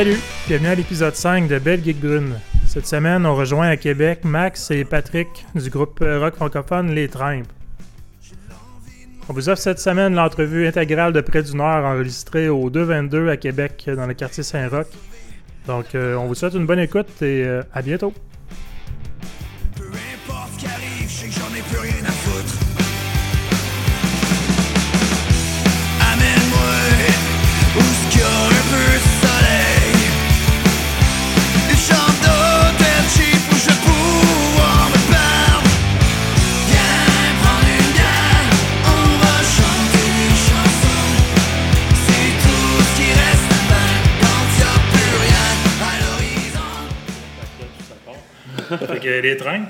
Salut, bienvenue à l'épisode 5 de Belle Geek Brune. Cette semaine, on rejoint à Québec Max et Patrick du groupe rock francophone Les Trimpes. On vous offre cette semaine l'entrevue intégrale de près d'une heure enregistrée au 222 à Québec dans le quartier Saint-Roch. Donc, euh, on vous souhaite une bonne écoute et euh, à bientôt. Fait que les trains,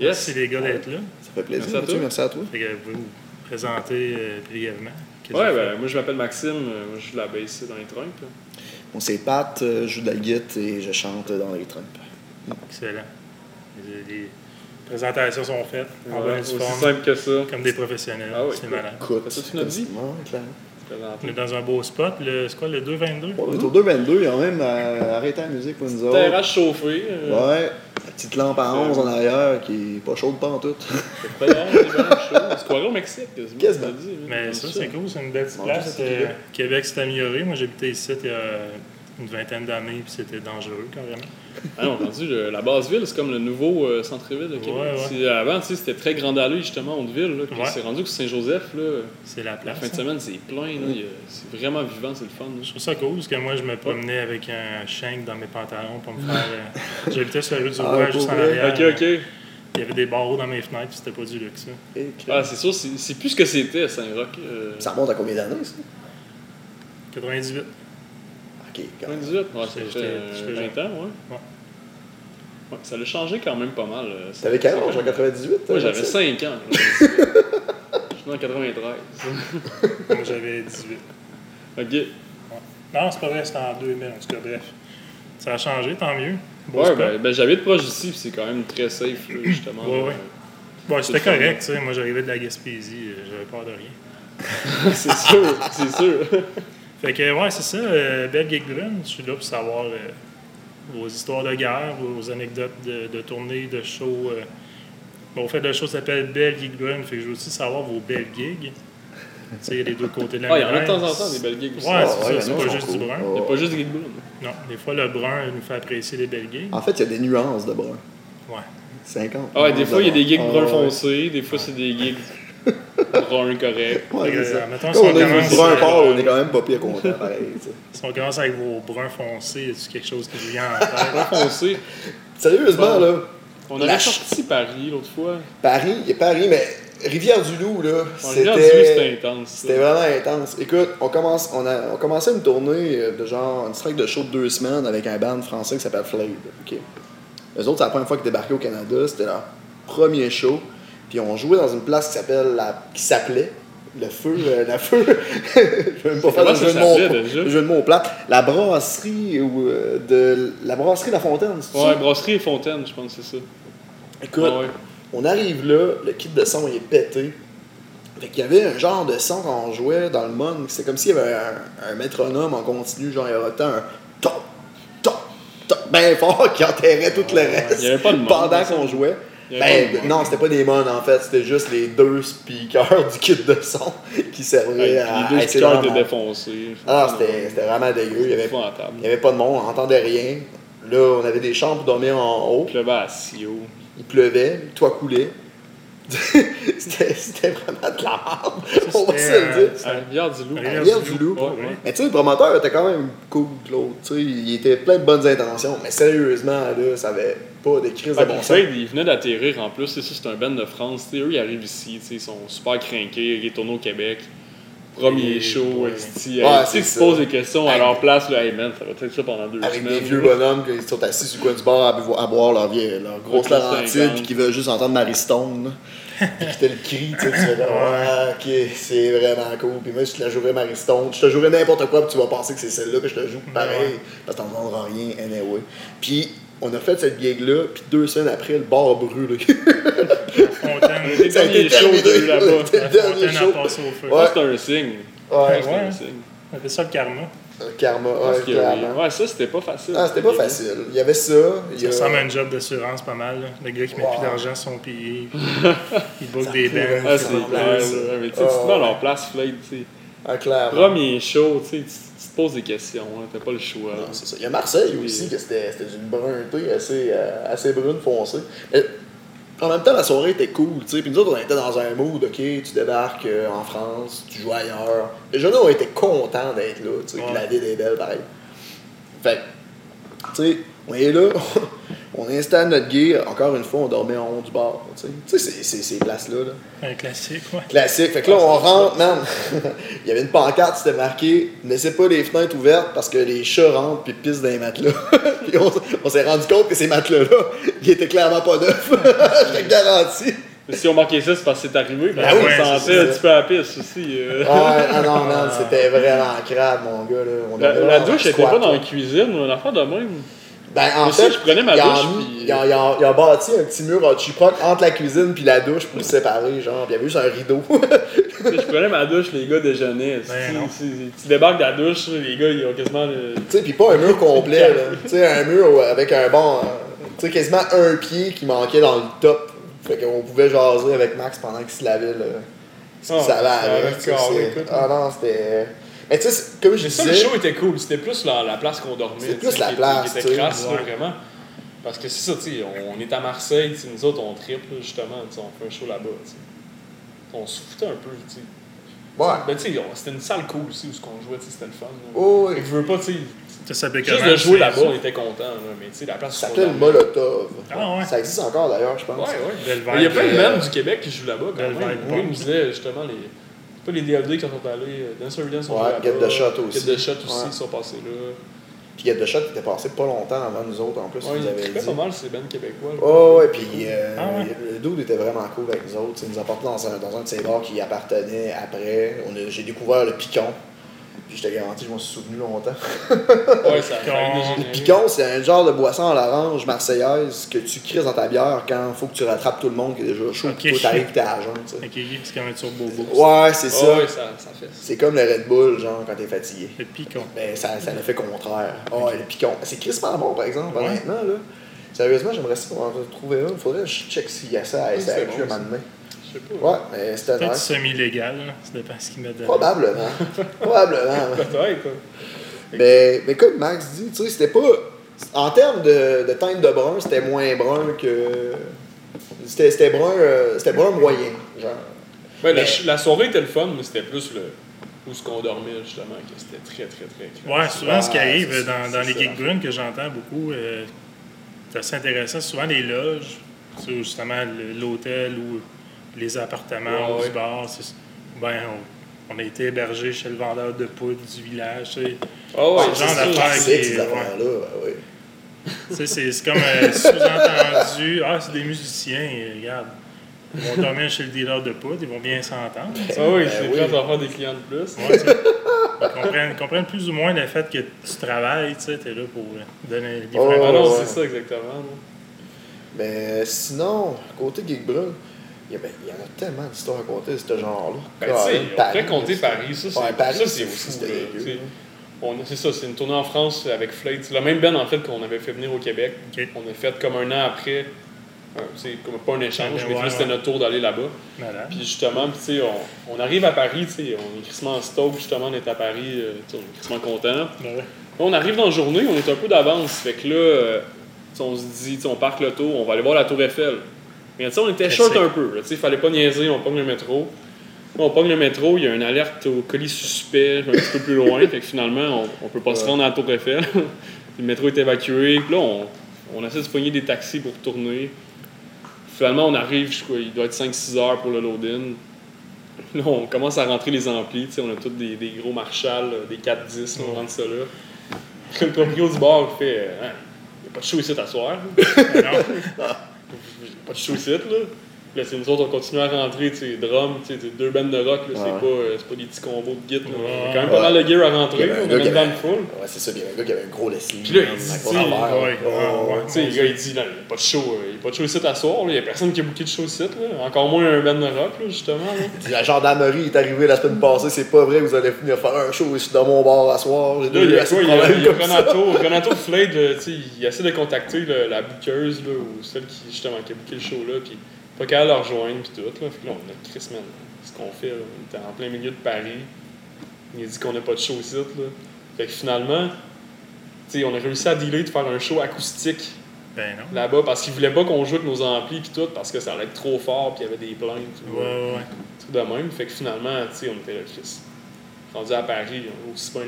Yes. c'est les gars d'être là. Ça fait plaisir. Merci à Mathieu, toi. merci à toi. Fait que vous vous présenter euh, brièvement. Vous ben, moi je m'appelle Maxime, euh, moi je joue de la bass ici dans les trunks. Bon, c'est Pat, euh, je joue de la guitare et je chante dans les faites? Excellent. Les, les présentations sont faites en Ouais, bonne aussi forme, simple que ça. comme des professionnels. Ah oui, c'est cool. malade. Écoute, notre vie? Ouais, clairement. C'est. On est dans un beau spot. Le, c'est quoi, le 222? On est au 222, ils ont même euh, arrêté la musique pour nous autres. Terrasse chauffée. euh, Ouais, la petite lampe à 11 en arrière qui est pas chaude pas en tout. C'est pas grave, c'est chaud. Se croirait au Mexique te le dis, là. Mais ça, c'est cool. C'est une belle petite place. c'est Euh, Québec. Québec s'est amélioré. Moi, j'habitais ici il y a une vingtaine d'années, puis c'était dangereux, carrément. Ah non, rendu, le- la base ville, c'est comme le nouveau euh, centre-ville de Québec. Ouais, ouais. Avant, tu sais, c'était très Grande Allée, justement, Haute-Ville. là, Puis Ouais. c'est rendu que Saint-Joseph, là, C'est la la place. fin de hein. semaine, c'est plein. C'est vraiment vivant, c'est le fun. là. Je trouve ça cool parce que moi, je me promenais avec un shank dans mes pantalons pour me faire. euh, J'habitais sur la rue du Ah, Roi, juste en arrière. Ok, ok. Il y avait des barreaux dans mes fenêtres, puis c'était pas du luxe. que- Ah, c'est sûr, c'est plus ce que c'était à Saint-Roch. euh, Ça remonte à combien d'années, ça? 98. Ok, quand même. 98, ouais, ça J'étais- fait euh, j'étais 20 ans, ouais. Ouais. Ouais, ça l'a changé quand même pas mal. euh, ça- T'avais quel âge en 98? Moi, j'avais Mathieu? 5 ans. Je suis né en 93. Moi, j'avais 18. ok. Non, c'est pas vrai, c'était en 2000, en tout cas, bref. Ça a changé, tant mieux. Beau Ouais, ben, ben, j'habite proche d'ici, puis c'est quand même très safe, justement. Ouais, ouais. Bon, c'était correct, tu sais. Moi, j'arrivais de la Gaspésie, euh, j'avais peur de rien. c'est sûr, c'est sûr. Fait que, ouais, c'est ça. Euh, Belle Geek Brune, je suis là pour savoir euh, vos histoires de guerre, vos anecdotes de, de tournées, de shows. Euh. Bon, au fait, le show s'appelle Belle Geek Brune, fait que je veux aussi savoir vos belles gigs. Tu sais, il y a les deux côtés de la Ah, il y en a de temps en temps des belles gigs aussi. Ouais, Ah, c'est ouais, ça, c'est non, pas juste du brun. Il n'y a pas juste des brunes. Non, des fois, le brun nous fait apprécier les belles gigs. En fait, il y a des nuances de brun. Ouais. 50. Ah, ouais, des fois, il y a des gigs Ah, bruns ouais. foncés, des fois, c'est des gigs bruns corrects. Ouais, Fait que, c'est ça. euh, mettons, si on on a du commence, brun euh, pâle, on est quand même pas pire content, pareil. Si on commence avec vos bruns foncés, y a quelque chose qui vient en tête? Brun foncé. Sérieusement, Bon. là, On avait sorti Paris l'autre fois. Paris, il y a Paris, mais Rivière-du-Loup, là, c'était... c'était intense. C'était vraiment intense. Écoute, on, commence, on, a, on commençait une tournée euh, de genre, une strike de show de deux semaines avec un band français qui s'appelle Flade. OK. Eux autres, c'est la première fois qu'ils débarquaient au Canada. C'était leur premier show. Puis on jouait dans une place qui s'appelle la, qui s'appelait le feu, euh, la feu. Je vais même pas faire le jeu de mots, le jeu de mots plat. La brasserie ou euh, de la brasserie La Fontaine. c'est Ouais, brasserie et fontaine, je pense que c'est ça. Écoute, Ah ouais. on arrive là, le kit de son il est pété. Fait qu'il y avait un genre de son quand on jouait dans le mon, c'est comme s'il y avait un, un métronome en continu, genre il y aurait autant un top, top, top, bien fort qui enterrait tout le reste Il y avait pas de pendant qu'on jouait. Il Ben, de non, c'était pas des mon en fait, c'était juste les deux speakers du kit de son qui servaient à. les deux à- speakers vraiment- défoncés. Ah, c'était vraiment dégueu. Il y avait, il pas de monde, on n'entendait rien. Là, on avait des chambres pour dormir en haut. Puis là-bas à Sio. Il pleuvait, le toit coulait. c'était c'était vraiment de la merde. On va se le dire. À Rivière-du-Loup. Rivière- Rivière-du-Loup. Ouais, ouais. Mais tu sais, le promoteur était quand même cool, Claude. Tu sais, il était plein de bonnes intentions. Mais sérieusement, là, ça avait pas de crise de bon sens. Il venait d'atterrir en plus. C'est ça, c'est un band de France. Tu sais, eux, ils arrivent ici. tu sais, Ils sont super craqués. Ils tournent au Québec. Premier show. esti, Ouais, c'est tu tu poses des questions à Avec- leur place. Là, hey man, ça va être ça pendant deux Avec semaines. des vieux bonhommes qui sont assis sur le coin du bar à, boire- à boire leur, vieille, leur grosse Laurentide 50. puis qui veulent juste entendre Marie Stone. là. puis qui te le crie, tu sais, tu fais comme, ah, ok, c'est vraiment cool. Puis moi, je te la jouerais Marie Stone, je te jouerais n'importe quoi, puis tu vas penser que c'est celle-là que je te joue pareil, parce que t'entendras rien, anyway. Puis on a fait cette gig-là, puis deux semaines après, le bar a brûlé. Fontaine. Les a derniers shows terminé, d'eux là-bas. C'était le La Fontaine a passé au feu. Ouais. C'est un signe. Ouais. C'est un signe. C'était ça le karma. Euh, Karma, ouais, clairement. ouais, ça, c'était pas facile. Ah, c'était pas facile. Il y avait ça. Il y Ça a... ressemble à un job d'assurance pas mal. là. Le gars qui met Wow. plus d'argent sont payés. Il book des bands. Ah, c'est clair. Mais tu sais, tu te mets à ouais. leur place, Flake, tu sais. Ah, clairement. Premier show, tu sais, tu tu te poses des questions, hein, t'as pas le choix. Non, c'est ça. Il y a Marseille aussi, que c'était c'était d'une brunté assez, euh, assez brune foncée. Mais en même temps, la soirée était cool, tu sais. Puis nous autres, on était dans un mood, ok, tu débarques euh, en France, tu joues ailleurs. Les jeunes ont été contents d'être là, tu sais. Ouais. La ville est belle, pareil. Fait tu sais, on est là, on installe notre gear. Encore une fois, on dormait en haut du bar, tu sais. C'est- ces places-là, là. Un classique, ouais. Classique. Fait que là, on rentre, man. Il y avait une pancarte, c'était marqué Laissez pas les fenêtres ouvertes parce que les chats rentrent puis pissent dans les matelas. puis on, on s'est rendu compte que ces matelas-là, ils étaient clairement pas neufs. Je te garantis. Mais si on manquait ça, c'est parce que c'est arrivé. Ben, Ah on oui, sentait c'est un petit peu à la piste aussi. euh. Ah, ah non, man, c'était vraiment crade, mon gars. Là. On La, la douche était squat, pas dans la cuisine, ou une affaire de même? Ben, en Mais fait, je prenais ma il a douche, mis- puis- il, a, il a- il a bâti un petit mur en chiproc entre la cuisine puis la douche pour le séparer, genre. Puis il y avait juste un rideau. Je prenais ma douche, les gars déjeunaient. Ben Si- si- tu débarques de la douche, les gars, ils ont quasiment. le- Tu sais, puis pas un mur complet, là. Tu sais, un mur avec un bon. euh, Tu sais, quasiment un pied qui manquait dans le top. Fait qu'on pouvait jaser avec Max pendant qu'il se lavait, là. Ce qu'il savait avec. Ah non, c'était. Mais tu sais, comme je Mais ça, le show était cool. C'était plus la, la place qu'on dormait. Sais, plus la qui- place, Qui était crasse, ouais. vraiment. Parce que c'est ça, tu sais, on, on est à Marseille, tu sais, nous autres, on triple, justement, tu sais, on fait un show là-bas, tu sais. On se foutait un peu, tu sais. Ouais. Ben, tu sais, on- c'était une salle cool aussi où ce qu'on jouait, tu sais, c'était le fun. Oh, oui. Et je veux pas, tu sais, juste de jouer là-bas, on était contents, là, mais tu sais, la place Ça où on s'appelle Molotov. Ah ouais. Ça existe encore d'ailleurs, je pense. Ouais, Mais Il y a plein de euh, bands du Québec qui jouent là-bas, quand même. Oui, me disaient, justement, les... Pas les DLD quand sont allés, euh, Dance Ouais, Get the Shot aussi. Get the Shot aussi, Ouais. ils sont passés là. Puis il y a de shot qui était passé pas longtemps avant nous autres en plus, Ouais, trippaient dit. pas mal ces bands québécois. Oh, ouais, puis euh, Ah ouais. le dude était vraiment cool avec nous autres. Il nous a porté dans un, dans un de ses bars qui appartenait après. On a- J'ai découvert le picon. Puis je te garantis, je m'en suis souvenu longtemps. Ouais, ça dégénérer. Picon, c'est un genre de boisson à l'orange marseillaise que tu crises dans ta bière quand il faut que tu rattrapes tout le monde qui est déjà chaud. Puis toi, t'arrives, t'es à jeun. Ok, c'est comme un turbo boost. Ouais, c'est Ah ça. ouais, ça, ça fait. C'est comme le Red Bull, genre, quand t'es fatigué. Le picon. Ben, ça, ça l'effet contraire. Oh, le picon. C'est crispement bon, par exemple, Ouais. honnêtement, là. Sérieusement, j'aimerais ça en trouver un. Faudrait que je check s'il y a ça à Ouais, SAQ bon, un moment donné. Je sais pas. Ouais, mais c'était Peut-être semi-légal, ça dépend ce qu'ils mettent dedans. Probablement. Probablement. Peut-être, quoi. mais, mais comme Max dit, tu sais, c'était pas. En termes de, de teinte de brun, c'était moins brun que. C'était c'était brun, euh, c'était brun moyen. Genre. Ouais, la, Mais- la soirée était le fun, mais c'était plus le. Où ce qu'on dormait, justement, que c'était très, très, très clair. Ouais, souvent ce qui arrive dans, dans les gigs brunes que j'entends beaucoup, euh, c'est assez intéressant. Souvent les loges, justement l'hôtel ou les appartements Ouais, ou ouais. du bar, c'est- ben, on, on a été hébergé chez le vendeur de poudre du village. Ah ouais, C'est genre c'est d'affaire ça. qui- C'est ces ouais. affaires-là, ouais, ouais. Tu sais, c'est c'est comme euh, sous-entendu, ah, c'est des musiciens, regarde. Ils vont dormir chez le dealer de poudre, ils vont bien s'entendre. Ah oui, Ben c'est va faire des clients de plus. Ouais. Ils comprennent, ils comprennent plus ou moins le fait que tu travailles, tu sais, t'es là pour donner des Oh, Ah non, ouais. c'est ça, exactement. là. Mais sinon, côté Geek Brun, il y, a- ben, il y en a tellement d'histoires à compter de ce genre-là. Ben, on pourrait compter c'est- Paris, ça, c'est Ouais, Paris, ça, c'est ça, c'est une tournée en France avec Flate. C'est la même band en fait qu'on avait fait venir au Québec. On a fait comme un an après. C'est comme pas un échange, mais ouais, c'était ouais. notre tour d'aller là-bas. Puis justement, puis, tu sais, on, on arrive à Paris, tu sais, on est crissement en stock, justement, on est à Paris, euh, on est crissement content. Ouais. Là, on arrive dans la journée, on est un peu d'avance. Fait que là, euh, on se dit, on parque le tour, on va aller voir la Tour Eiffel. Mais tu sais, on était short un peu. là, Tu sais, il fallait pas niaiser, on pogne le métro. On pogne le métro, il y a une alerte au colis suspect, un petit peu plus loin. Fait que finalement, on, on peut pas se rendre à la Tour Eiffel. le métro est évacué. Puis là, on, on essaie de se pogner des taxis pour tourner. Finalement, on arrive, je crois, il doit être 5-6 heures pour le load-in. Là, on commence à rentrer les amplis, tu sais, on a tous des, des gros Marshall, là, des 4-10, là, on rentre ça là. Le proprio du bar il fait euh, Hein, y a pas de show ici à soir. Non. Pas de show ici, là. C'est nous autres, on continue à rentrer, tu sais, drum, tu sais, deux bandes de rock, là, Ouais. c'est pas, euh, c'est pas des petits combos de git, là. Ouais. Il y a quand même pas mal de gear à rentrer, on full. Ouais, c'est ça, il y avait un gars qui avait un gros lessive. Puis là, il dit, gros tu sais, affaire. ouais. Tu sais, le gars, il dit, non, il n'y a pas de show, euh, il y a pas de show ici à soir, il y a personne qui a booké de show ici, là. encore moins un band de rock, là, justement. Là. La gendarmerie est arrivée la semaine passée, c'est pas vrai, vous allez venir faire un show ici dans mon bar à soir. J'ai Là, il y a quoi? Il y a. Renato, Renato Flade, là, tu sais, il essaie de contacter la bookeuse, là, ou celle qui, justement, qui a booké le show, là, puis pas qu'à leur rejoindre, puis tout, là. Fait que là, on a Chris, man, ce qu'on fait, là, on était en plein milieu de Paris, il a dit qu'on n'a pas de show ici, là. Fait que finalement, tu sais, on a réussi à dealer de faire un show acoustique Ben là-bas, parce qu'ils voulaient pas qu'on joue avec nos amplis, puis tout, parce que ça allait être trop fort, puis il y avait des plaintes, ou, Ouais, ouais, ouais. tout de même. Fait que finalement, tu sais, on était là, Chris. Rendu à Paris, aussi bien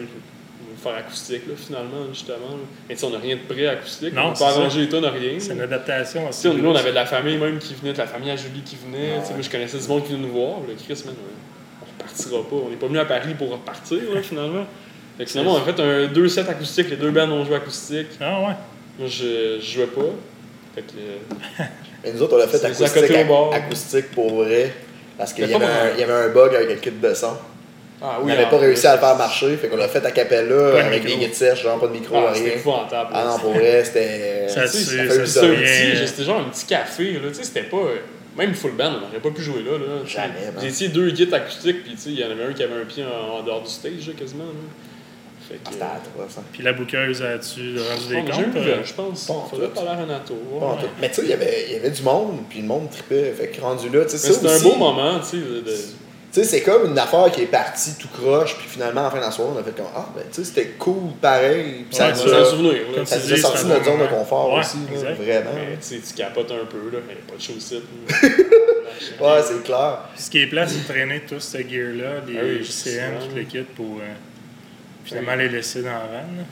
faire acoustique, là, finalement, justement. là. Mais on n'a rien de prêt acoustique. Non, on peut arranger les tonnes, rien. C'est une adaptation aussi. nous, on avait de la famille même qui venait, de la famille à Julie qui venait. Ah Tu sais, ouais. Moi, je connaissais du monde qui venait nous voir. Le Chris, man, on repartira pas. On n'est pas venu à Paris pour repartir, là, finalement. Fait que finalement, on a fait un, deux sets acoustiques. Les deux bands ont joué acoustique. Ah ouais. Moi, je, je jouais pas. Fait que, euh, Mais nous autres, on l'a fait acoustique, côté au bord. acoustique pour vrai. Parce qu'il y, y avait un bug avec le kit de son. Ah, on oui, n'avait en pas réussi plus. à le faire marcher, fait qu'on l'a fait à capella avec micro. des guides sèches, genre pas de micro, Ah, rien. c'était épouvantable. Ah non, pour vrai, c'était. Ça ça ça C'était un rien. petit, c'était genre un petit café, là, tu sais, c'était pas... Même full band, on n'aurait pas pu jouer là, là. Jamais. J'ai essayé deux guides acoustiques, puis tu sais, il y en avait un qui avait un pied en, en dehors du stage, là, quasiment, là. Fait que... Ah, C'était atroce, hein. Puis la bouqueuse a-tu rendu des on comptes? euh? je pense. Pas en Faudrait tout. parler à Renato. Mais tu sais, il y avait- il y avait du monde, puis le monde tripait. Fait que rendu là, tu sais, C'était un beau moment, tu sais, Tu sais, c'est comme une affaire qui est partie tout croche, puis finalement, à la fin de la soirée, on a fait comme Ah, ben, tu sais, c'était cool, pareil. Puis ça Ouais, nous a- un souvenir, là. Ça nous a sorti de notre zone de confort Ouais, aussi, là, vraiment. Mais tu capotes un peu, là, mais pas de site. Ouais, c'est clair. Puis ce qui est plat, c'est de traîner tout ce gear-là, les Ah oui, JCM, c'est tout le kit pour euh, finalement les laisser dans la vanne.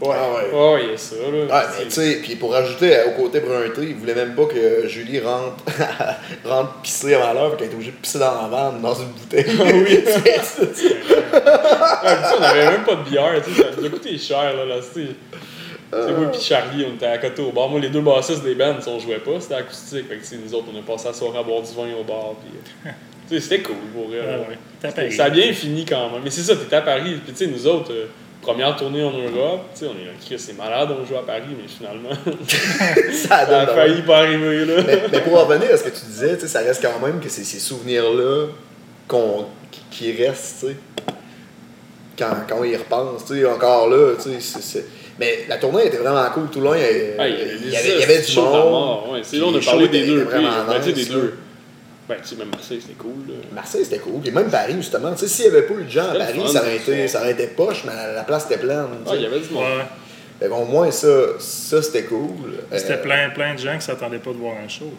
Ouais, Ah ouais. Ouais, il y a ça, là. Ouais, mais tu sais, puis pour rajouter euh, au côté brunté, il voulait même pas que Julie rentre, rentre pisser avant l'heure, qu'elle était obligée de pisser dans la vanne, dans une bouteille. Ah oui, Ouais, tu sais, on avait même pas de bière, tu sais, ça nous a coûté cher, là, là, tu sais. Tu sais, moi pis Charlie, on était à côté au bar. Moi, les deux bassistes des bands, on jouait pas, c'était acoustique. Fait que, tu sais, nous autres, on a passé la soirée à boire du vin au bar, pis... euh, Tu sais, c'était cool, pour vrai. Ah ouais. Paris. Ça a bien fini quand même. Mais c'est ça, t'étais à Paris. Puis, tu sais, nous autres, euh, première tournée en Europe, tu sais, on est là, Chris, c'est malade, on joue à Paris, mais finalement, ça ça a failli pas arriver, là. mais, mais pour revenir à ce que tu disais, tu sais, ça reste quand même que c'est ces souvenirs-là qu'on, qui, restent, tu sais. Quand, quand on y repense, tu sais, encore là, tu sais, c'est- c'est- Mais la tournée était vraiment cool tout le long. Il y avait, Ah, il y avait, il y avait du monde. Ouais, c'est là, on a Puis parlé des deux. puis, vraiment tu sais, des nice, deux. Ben, tu sais, même Marseille, c'était cool, là. Marseille, c'était cool. Puis même Paris, justement. Tu sais, s'il n'y avait pas eu de gens à C'était Paris, fun, ça aurait, été, ça aurait été poche, mais la, la place était pleine. Ah, il y avait du monde. Ouais. Fait qu'au moins, ça, ça c'était cool. C'était Euh, plein, plein de gens qui s'attendaient pas de voir un show.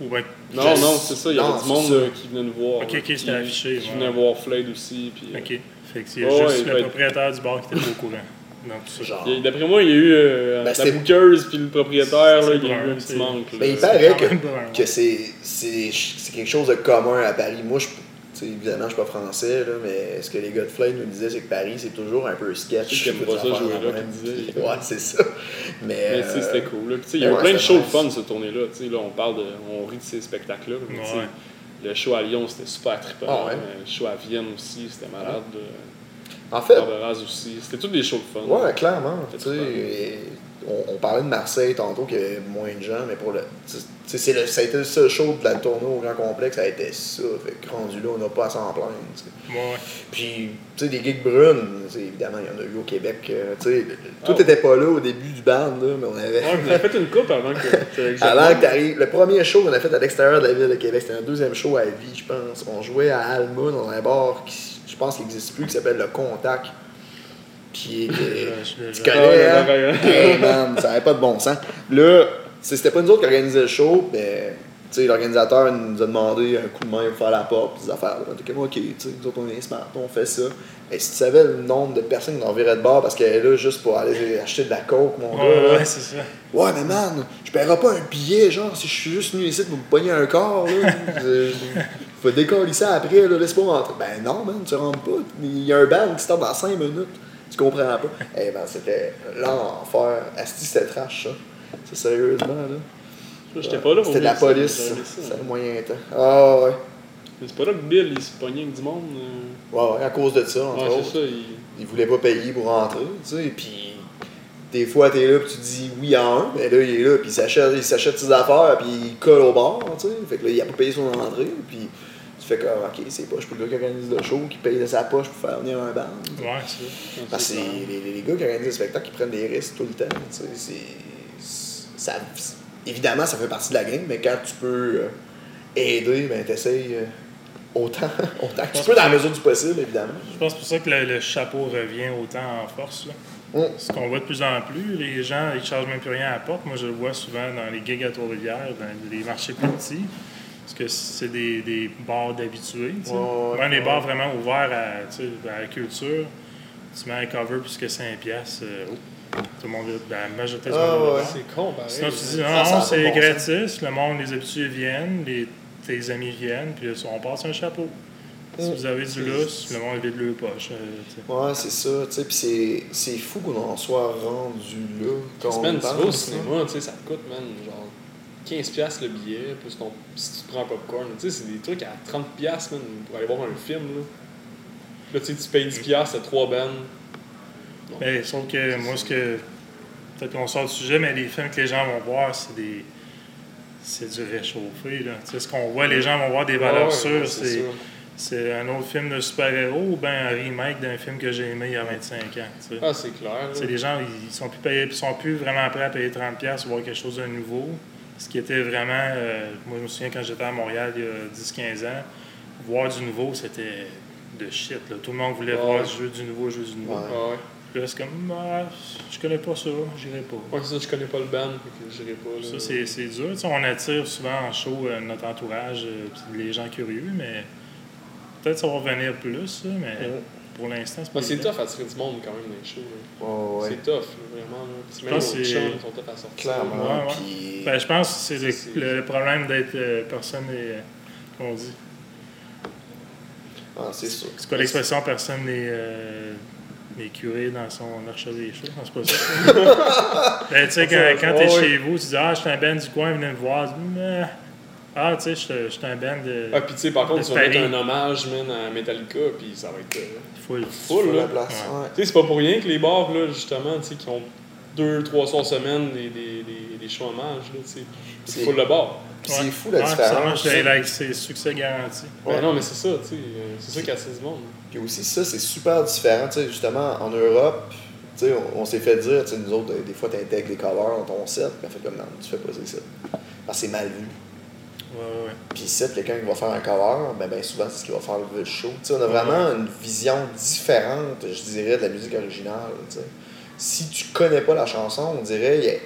Ou ben, Non, non, c'est ça, il y avait non, du monde euh, qui venait nous voir. Ok, ok, qui- c'était affiché, Qui ouais. venait voir Flade aussi. Puis, euh, ok. Fait que c'est Ouais, juste ouais, le être- propriétaire du bar qui était pas au courant. Donc, tout ça. Genre. D'après moi, il y a eu euh, Ben, la bouqueuse puis le propriétaire, là, il y a eu un petit manque. là. Mais il C'est paraît que, que c'est, c'est, c'est quelque chose de commun à Paris. Moi, je, tu sais, évidemment, je suis pas français, là, mais ce que les gars de Flame nous disaient, c'est que Paris, c'est toujours un peu sketch. Toutes pas ça jouer là, disaient. Ouais, c'est ça. Mais, Mais euh, c'était cool. Là. Puis, tu sais, il y a eu ouais, plein de shows de fun cette tournée-là. Tu sais, là, on parle de. On rit de ces spectacles-là. Ouais. Le show à Lyon, c'était super trippant. Ah ouais. Euh, Le show à Vienne aussi, c'était malade. là. En fait, aussi. C'était tous des shows de fun. Ouais, clairement. On, on parlait de Marseille tantôt, qu'il y avait moins de gens, mais pour le. c'est ça a été le seul show de la tournée au grand complexe, ça a été ça. Fait que rendu là, on n'a pas à s'en plaindre. Ouais. Puis, tu sais, des gigs brunes, évidemment, il y en a eu au Québec. euh, sais, tout Ah. était pas là au début du band, là, mais on avait. Ouais, vous avez fait une coupe avant que. que- Avant que t'arrives, le premier show qu'on a fait à l'extérieur de la ville de Québec, c'était un deuxième show à vie, je pense. On jouait à Alma dans un bar qui, je pense qu'il n'existe plus, qui s'appelle Le Contact. Qui est. tu connais, hein? Hey, man, ça n'avait pas de bon sens. Là, c'était pas nous autres qui organisaient le show, mais sais, l'organisateur nous a demandé un coup de main pour faire la porte, pis des affaires. On était comme, ok, tu sais, nous autres on est smart, on fait ça. Et si tu savais le nombre de personnes qui enverraient de bar parce qu'elle est là juste pour aller acheter de la coke, mon gars. Ouais, c'est ça. Ouais, mais man, je paierai pas un billet, genre, si je suis juste venu ici pour me pogner un corps, là. Faut décoller ça après, là, laisse-moi rentrer. Ben non, man, tu rentres pas. Il y a un band qui start dans 5 minutes. Tu comprends pas. Eh ben, c'était l'enfer. Asti, c'était trash, ça. C'est sérieusement, là. J'étais pas là pour C'était de la police. Ça a moyen temps. Ah ouais. Mais c'est pas là que Bill, il se pognait avec du monde. euh. Ouais, ouais, à cause de ça, entre Ouais, autres. c'est ça. Il... il voulait pas payer pour rentrer, tu sais, puis des fois t'es là puis tu dis oui à un, mais là il est là puis il s'achète, il s'achète ses affaires puis il colle au bar, tu sais, fait que là il a pas payé son entrée, puis tu fais comme ok c'est pas, je peux le gars qui organise le show qui paye de sa poche pour faire venir un band. Ouais, c'est Parce que c'est- les, les- gars qui organisent des spectacles qui prennent des risques tout le temps, tu sais, c'est ça, évidemment ça fait partie de la game, mais quand tu peux euh, aider, ben t'essayes euh, autant, autant que tu peux dans la mesure du possible évidemment. Je pense pour ça que le, le chapeau revient autant en force. Là. Mm. Ce qu'on voit de plus en plus, les gens, ils ne chargent même plus rien à la porte. Moi, je le vois souvent dans les gigs à Trois-Rivières, dans les marchés plus petits. Parce que c'est des, des bars d'habitués. Ouais, ouais, Même les ouais. bars vraiment ouverts à, à la culture, tu mets un cover plus que 5$. piastres, euh, oh, tout le monde la majorité du Ah, monde. C'est con, pareil. Sinon, tu dis, non, c'est gratis, le monde, les habitués viennent, les, tes amis viennent, puis on passe un chapeau. Si vous avez du lousse, le monde vide le poche. euh. Ouais, c'est ça, tu sais, pis c'est, c'est fou qu'on en soit rendu là. Quand Man, on tu vas au hein. cinéma, tu sais, ça te coûte, man, genre 15$ le billet, plus ton, si tu prends un popcorn. Tu sais, c'est des trucs à 30$, man, pour aller voir un film, là. Là, tu sais, tu payes 10$, t'as 3 bands. Mais sauf que moi, ce que. Peut-être qu'on sort du sujet, mais les films que les gens vont voir, c'est des. C'est du réchauffé, là. Tu sais, ce qu'on voit, les gens vont voir des valeurs Ouais, sûres, ouais, c'est. un autre film de super-héros ou bien un remake d'un film que j'ai aimé il y a 25 ans. tu sais. Ah, c'est clair. Tu sais, les gens, ils sont plus, payés, ils sont plus vraiment prêts à payer 30$ pour voir quelque chose de nouveau. Ce qui était vraiment. euh, moi, je me souviens quand j'étais à Montréal il y a 10-15 ans, voir du nouveau, c'était de shit. là. Tout le monde voulait Ouais. voir du jeu du nouveau, jeu du nouveau. Ouais. Puis là, c'est comme, ah, je connais pas ça, j'irai pas. Ouais, c'est ça, je connais pas le band, que j'irai pas. Là. Ça, c'est c'est dur. Tu sais, on attire souvent en show euh, notre entourage, euh, puis les gens curieux, mais peut-être ça va revenir plus, ça, mais Ouais. pour l'instant, c'est pas c'est tough à tirer du monde quand même dans les shows. Ouais, ouais. C'est tough, vraiment. Même pense que c'est- sont tough à sortir. Clairement. Ouais, ouais. Puis, Ben, je pense que c'est le, C'est- le problème d'être euh, personne n'est. Comment on dit ah, c'est sûr. C'est quoi l'expression personne n'est. N'est curé dans son archevêché? Non, c'est pas ça. ben, tu sais, quand, quand t'es ouais. chez vous, tu dis Ah, je suis un band du coin, venez me voir. Mais, Ah, tu sais, je suis- un band de. Ah, puis tu sais, par contre, tu vas mettre un hommage, man, à Metallica, puis ça va être. euh, Full. full, Faut là. la place. Ouais. Ouais. Tu sais, c'est pas pour rien que les bars, là, justement, tu sais, qui ont deux, trois soirs semaine des, des, des, des shows hommages, là, tu sais. C'est- C'est full le bar. Puis c'est fou la Ouais, Ça différence. marche, c'est succès garanti. Ouais. Ouais. non, mais c'est ça, tu sais. euh, C'est ça qui attire du monde. Puis aussi, ça, c'est super différent. Tu sais, justement, en Europe, tu sais, on, on s'est fait dire, tu sais, nous autres, des fois, tu intègres des covers dans ton set, puis on fait comme, non, tu fais pas ça. Parce que c'est mal vu. Ouais, ouais. Puis ici, quelqu'un qui va faire un cover, ben, ben souvent, c'est ce qu'il va faire le show. Tu sais, on a vraiment une vision différente, je dirais, de la musique originale. tu sais. Si tu connais pas la chanson, on dirait.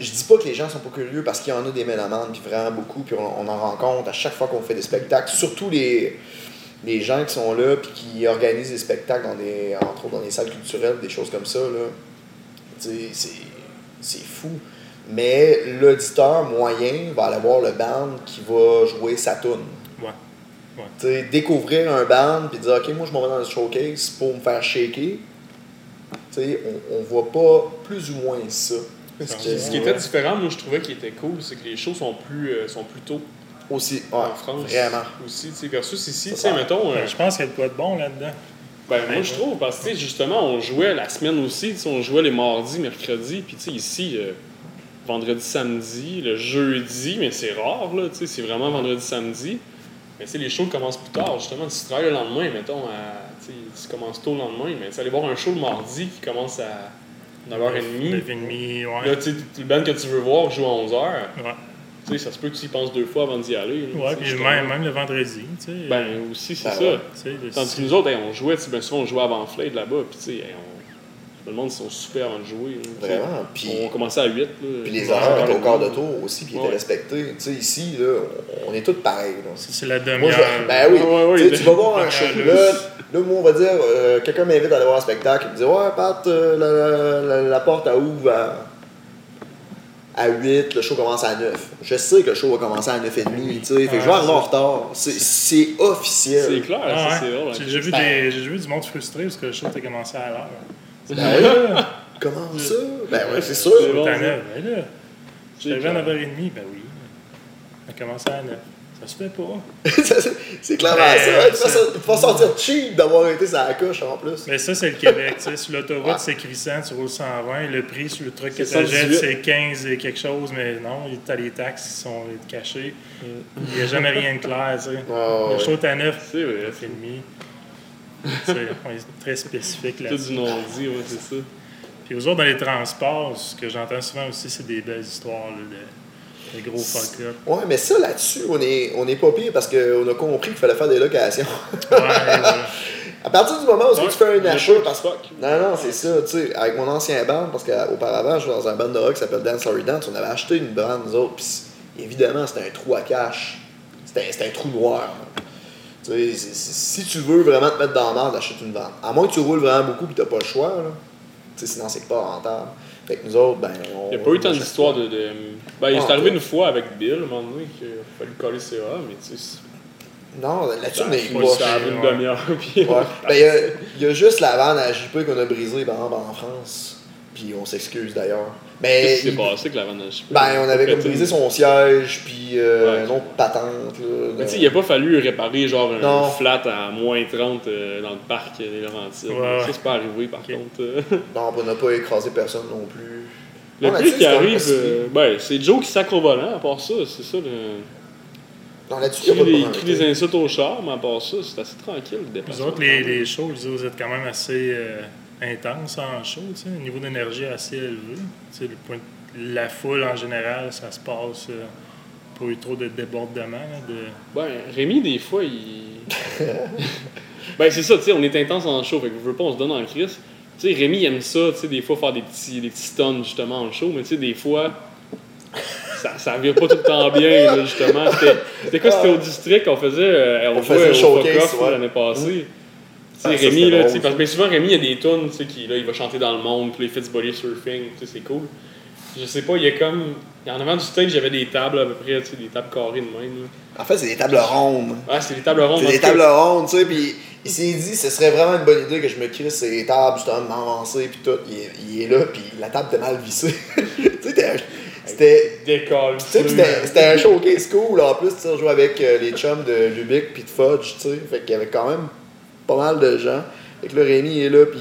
Je dis pas que les gens sont pas curieux parce qu'il y en a des mélomanes, puis vraiment beaucoup, puis on, on en rencontre à chaque fois qu'on fait des spectacles, surtout les, les gens qui sont là, puis qui organisent des spectacles, dans des, entre autres dans des salles culturelles, des choses comme ça. Là. C'est- c'est fou. Mais l'auditeur moyen va aller voir le band qui va jouer sa tune. Ouais. Découvrir un band puis dire ok moi je m'en vais dans le showcase pour me faire shaker. On, on voit pas plus ou moins ça. Ce qui était différent, moi, je trouvais qui était cool, c'est que les shows sont plus, euh, sont plus tôt Aussi, ouais, en France. vraiment. Aussi, tu sais, versus ici, tu sais, mettons. euh, Ben, je pense qu'il y a de quoi de bon là-dedans. Ben, moi, je trouve, parce que, tu sais, justement, on jouait la semaine aussi, tu sais, on jouait les mardis, mercredis, puis, tu sais, ici, euh, vendredi, samedi, le jeudi, mais c'est rare, là, tu sais, c'est vraiment vendredi, samedi. Mais, tu sais, les shows commencent plus tard, justement. Si tu travailles le lendemain, mettons, à, tu sais, tu commences tôt le lendemain, mais tu aller voir un show le mardi qui commence à 9h30. 9h30, ouais. Là, tu sais, le band que tu veux voir joue à 11h. Ouais, Tu sais, ça se peut que tu y penses deux fois avant d'y aller. ouais puis même, même le vendredi, tu sais. Ben, aussi, c'est Ben ça. Tandis que nous autres, hey, on jouait, tu sais, ben souvent on jouait avant Flade là-bas, puis tu sais, hey, on... demande s'ils sont super avant de jouer. là, sais. Vraiment. Puis, On commençait à 8. Là, puis les Ouais, horaires étaient au ouais. quart de tour aussi, puis ils Ouais. étaient respectés. Tu sais, ici, là, on, est tous pareils. C'est la demi-heure. je- ben oui, Ouais, ouais, Tu sais, ouais. tu vas voir un Ouais, show. là, Là, moi, on va dire, euh, quelqu'un m'invite à aller voir un spectacle. Il me dit Ouais, Pat, euh, la, la- la- la porte à ouvre à, à 8, le show commence à 9. Je sais que le show va commencer à 9h30, tu sais. Fait que je vais Ouais, arriver en retard. C'est- C'est C'est officiel. clair, Ah, ça, ouais. c'est vrai. J'ai déjà vu, des- j'ai déjà vu du monde frustré parce que le show était commencé à l'heure. Ben là, comment ça? Ben ouais, c'est sûr. C'est bon, ben là. Je à 9h30, ben oui. On a commencé à 9. Ça se fait pas. C'est- c'est clairement Ben, ça. Tu vas c'est- vas sortir cheap d'avoir été sur la couche en plus. Mais ça, c'est le Québec. tu sais. Sur l'autoroute, Ouais. c'est crissant, tu roules 120. Le prix sur le truc que C'est tu achètes, 118. c'est 15 et quelque chose, mais non, tu as les taxes qui sont cachées. Il n'y a jamais rien de clair. tu sais. Mm. Ouais, Le show est à 9, C'est vrai. et demi. On est très spécifique Tout là-dessus. du non-dit, ouais, c'est ça. Puis aux autres, dans les transports, ce que j'entends souvent aussi, c'est des belles histoires là, de, de gros fuck-up. Ouais, mais ça là-dessus, on est, on est pas pire parce qu'on a compris qu'il fallait faire des locations. Ouais, ouais. à partir du moment où Ouais, tu fais un achat, parce fuck. Non, non, c'est ça, tu sais, avec mon ancien band, parce qu'auparavant, je jouais dans un band de rock qui s'appelle Dance Sorry Dance, on avait acheté une bande, nous autres, puis évidemment, c'était un trou à cash. C'était c'était un trou noir. Si tu veux vraiment te mettre dans merde, achète une bande. À moins que tu roules vraiment beaucoup et tu n'as pas le choix, là. Tu sais, sinon, c'est pas rentable. Fait que nous autres, ben, on. Il n'y a pas eu tant d'histoires de. de... Ben, il Ah, est arrivé une fois avec Bill, à un moment donné, qu'il a fallu coller CA, mais tu sais. Non, là-dessus, on est une demi-heure, puis. Ouais. Ben, il y a- il y, a juste la vanne à JP qu'on a brisée, par exemple, en France. Puis on s'excuse d'ailleurs. Mais. Qu'est-ce qui s'est passé avec la vanne à? Ben, on avait comme brisé son siège, puis euh, Ouais. une autre patente. Là, Mais tu sais, il n'a pas fallu réparer genre un Non. flat à moins 30 euh, dans le parc des Laurentides. Ouais, Ça, c'est pas arrivé par contre. euh. Non, on n'a pas écrasé personne non plus. Le plus qui arrive, euh, ben, c'est Joe qui sacre au volant, à part ça, c'est ça. Le... Non, là-dessus, il Il n'y a pas de crie des, insultes au char, mais à part ça, c'est assez tranquille le Vous autres, les, les shows, vous êtes quand même assez euh, intense en show, tu sais, un niveau d'énergie assez élevé. Tu sais, le point de- la foule en général, ça se passe euh, pas eu trop de débordements. de... Ben, Rémi, des fois, il. ben, c'est ça, tu sais, on est intense en show, fait que je veux pas, on se donne en crise. Tu sais, Rémi il aime ça, tu sais, des fois faire des petits, des petits stuns justement en show, mais tu sais, des fois, ça, ça vire pas tout le temps bien, là, justement. C'était- quoi, c'était au district, on faisait, euh, on, On jouait faisait au un showcase, ouais. l'année passée. Sais, Ah, Rémi, là, drôle, tu sais, parce que ben, souvent, Rémi, il y a des tunes, tu sais, qui, là, il va chanter dans le monde, puis les fait du body surfing, tu sais, c'est cool. Je sais pas, il y a comme. En avant du stage, il y avait des tables à peu près, tu sais, des tables carrées de même. là. En fait, c'est des tables rondes. Ah, c'est des tables rondes. C'est des tables rondes, tu sais, puis il s'est dit, ce serait vraiment une bonne idée que je me crisse ces tables, justement, m'avancer, puis tout. Il est, il est là, puis la table était mal vissée. tu sais, c'était- c'était. Décolle. Un showcase cool. En plus, tu sais, on jouait avec euh, les chums de Lubick puis de Fudge, tu sais. Fait qu'il y avait quand même pas mal de gens. Fait que là, Rémi est là, puis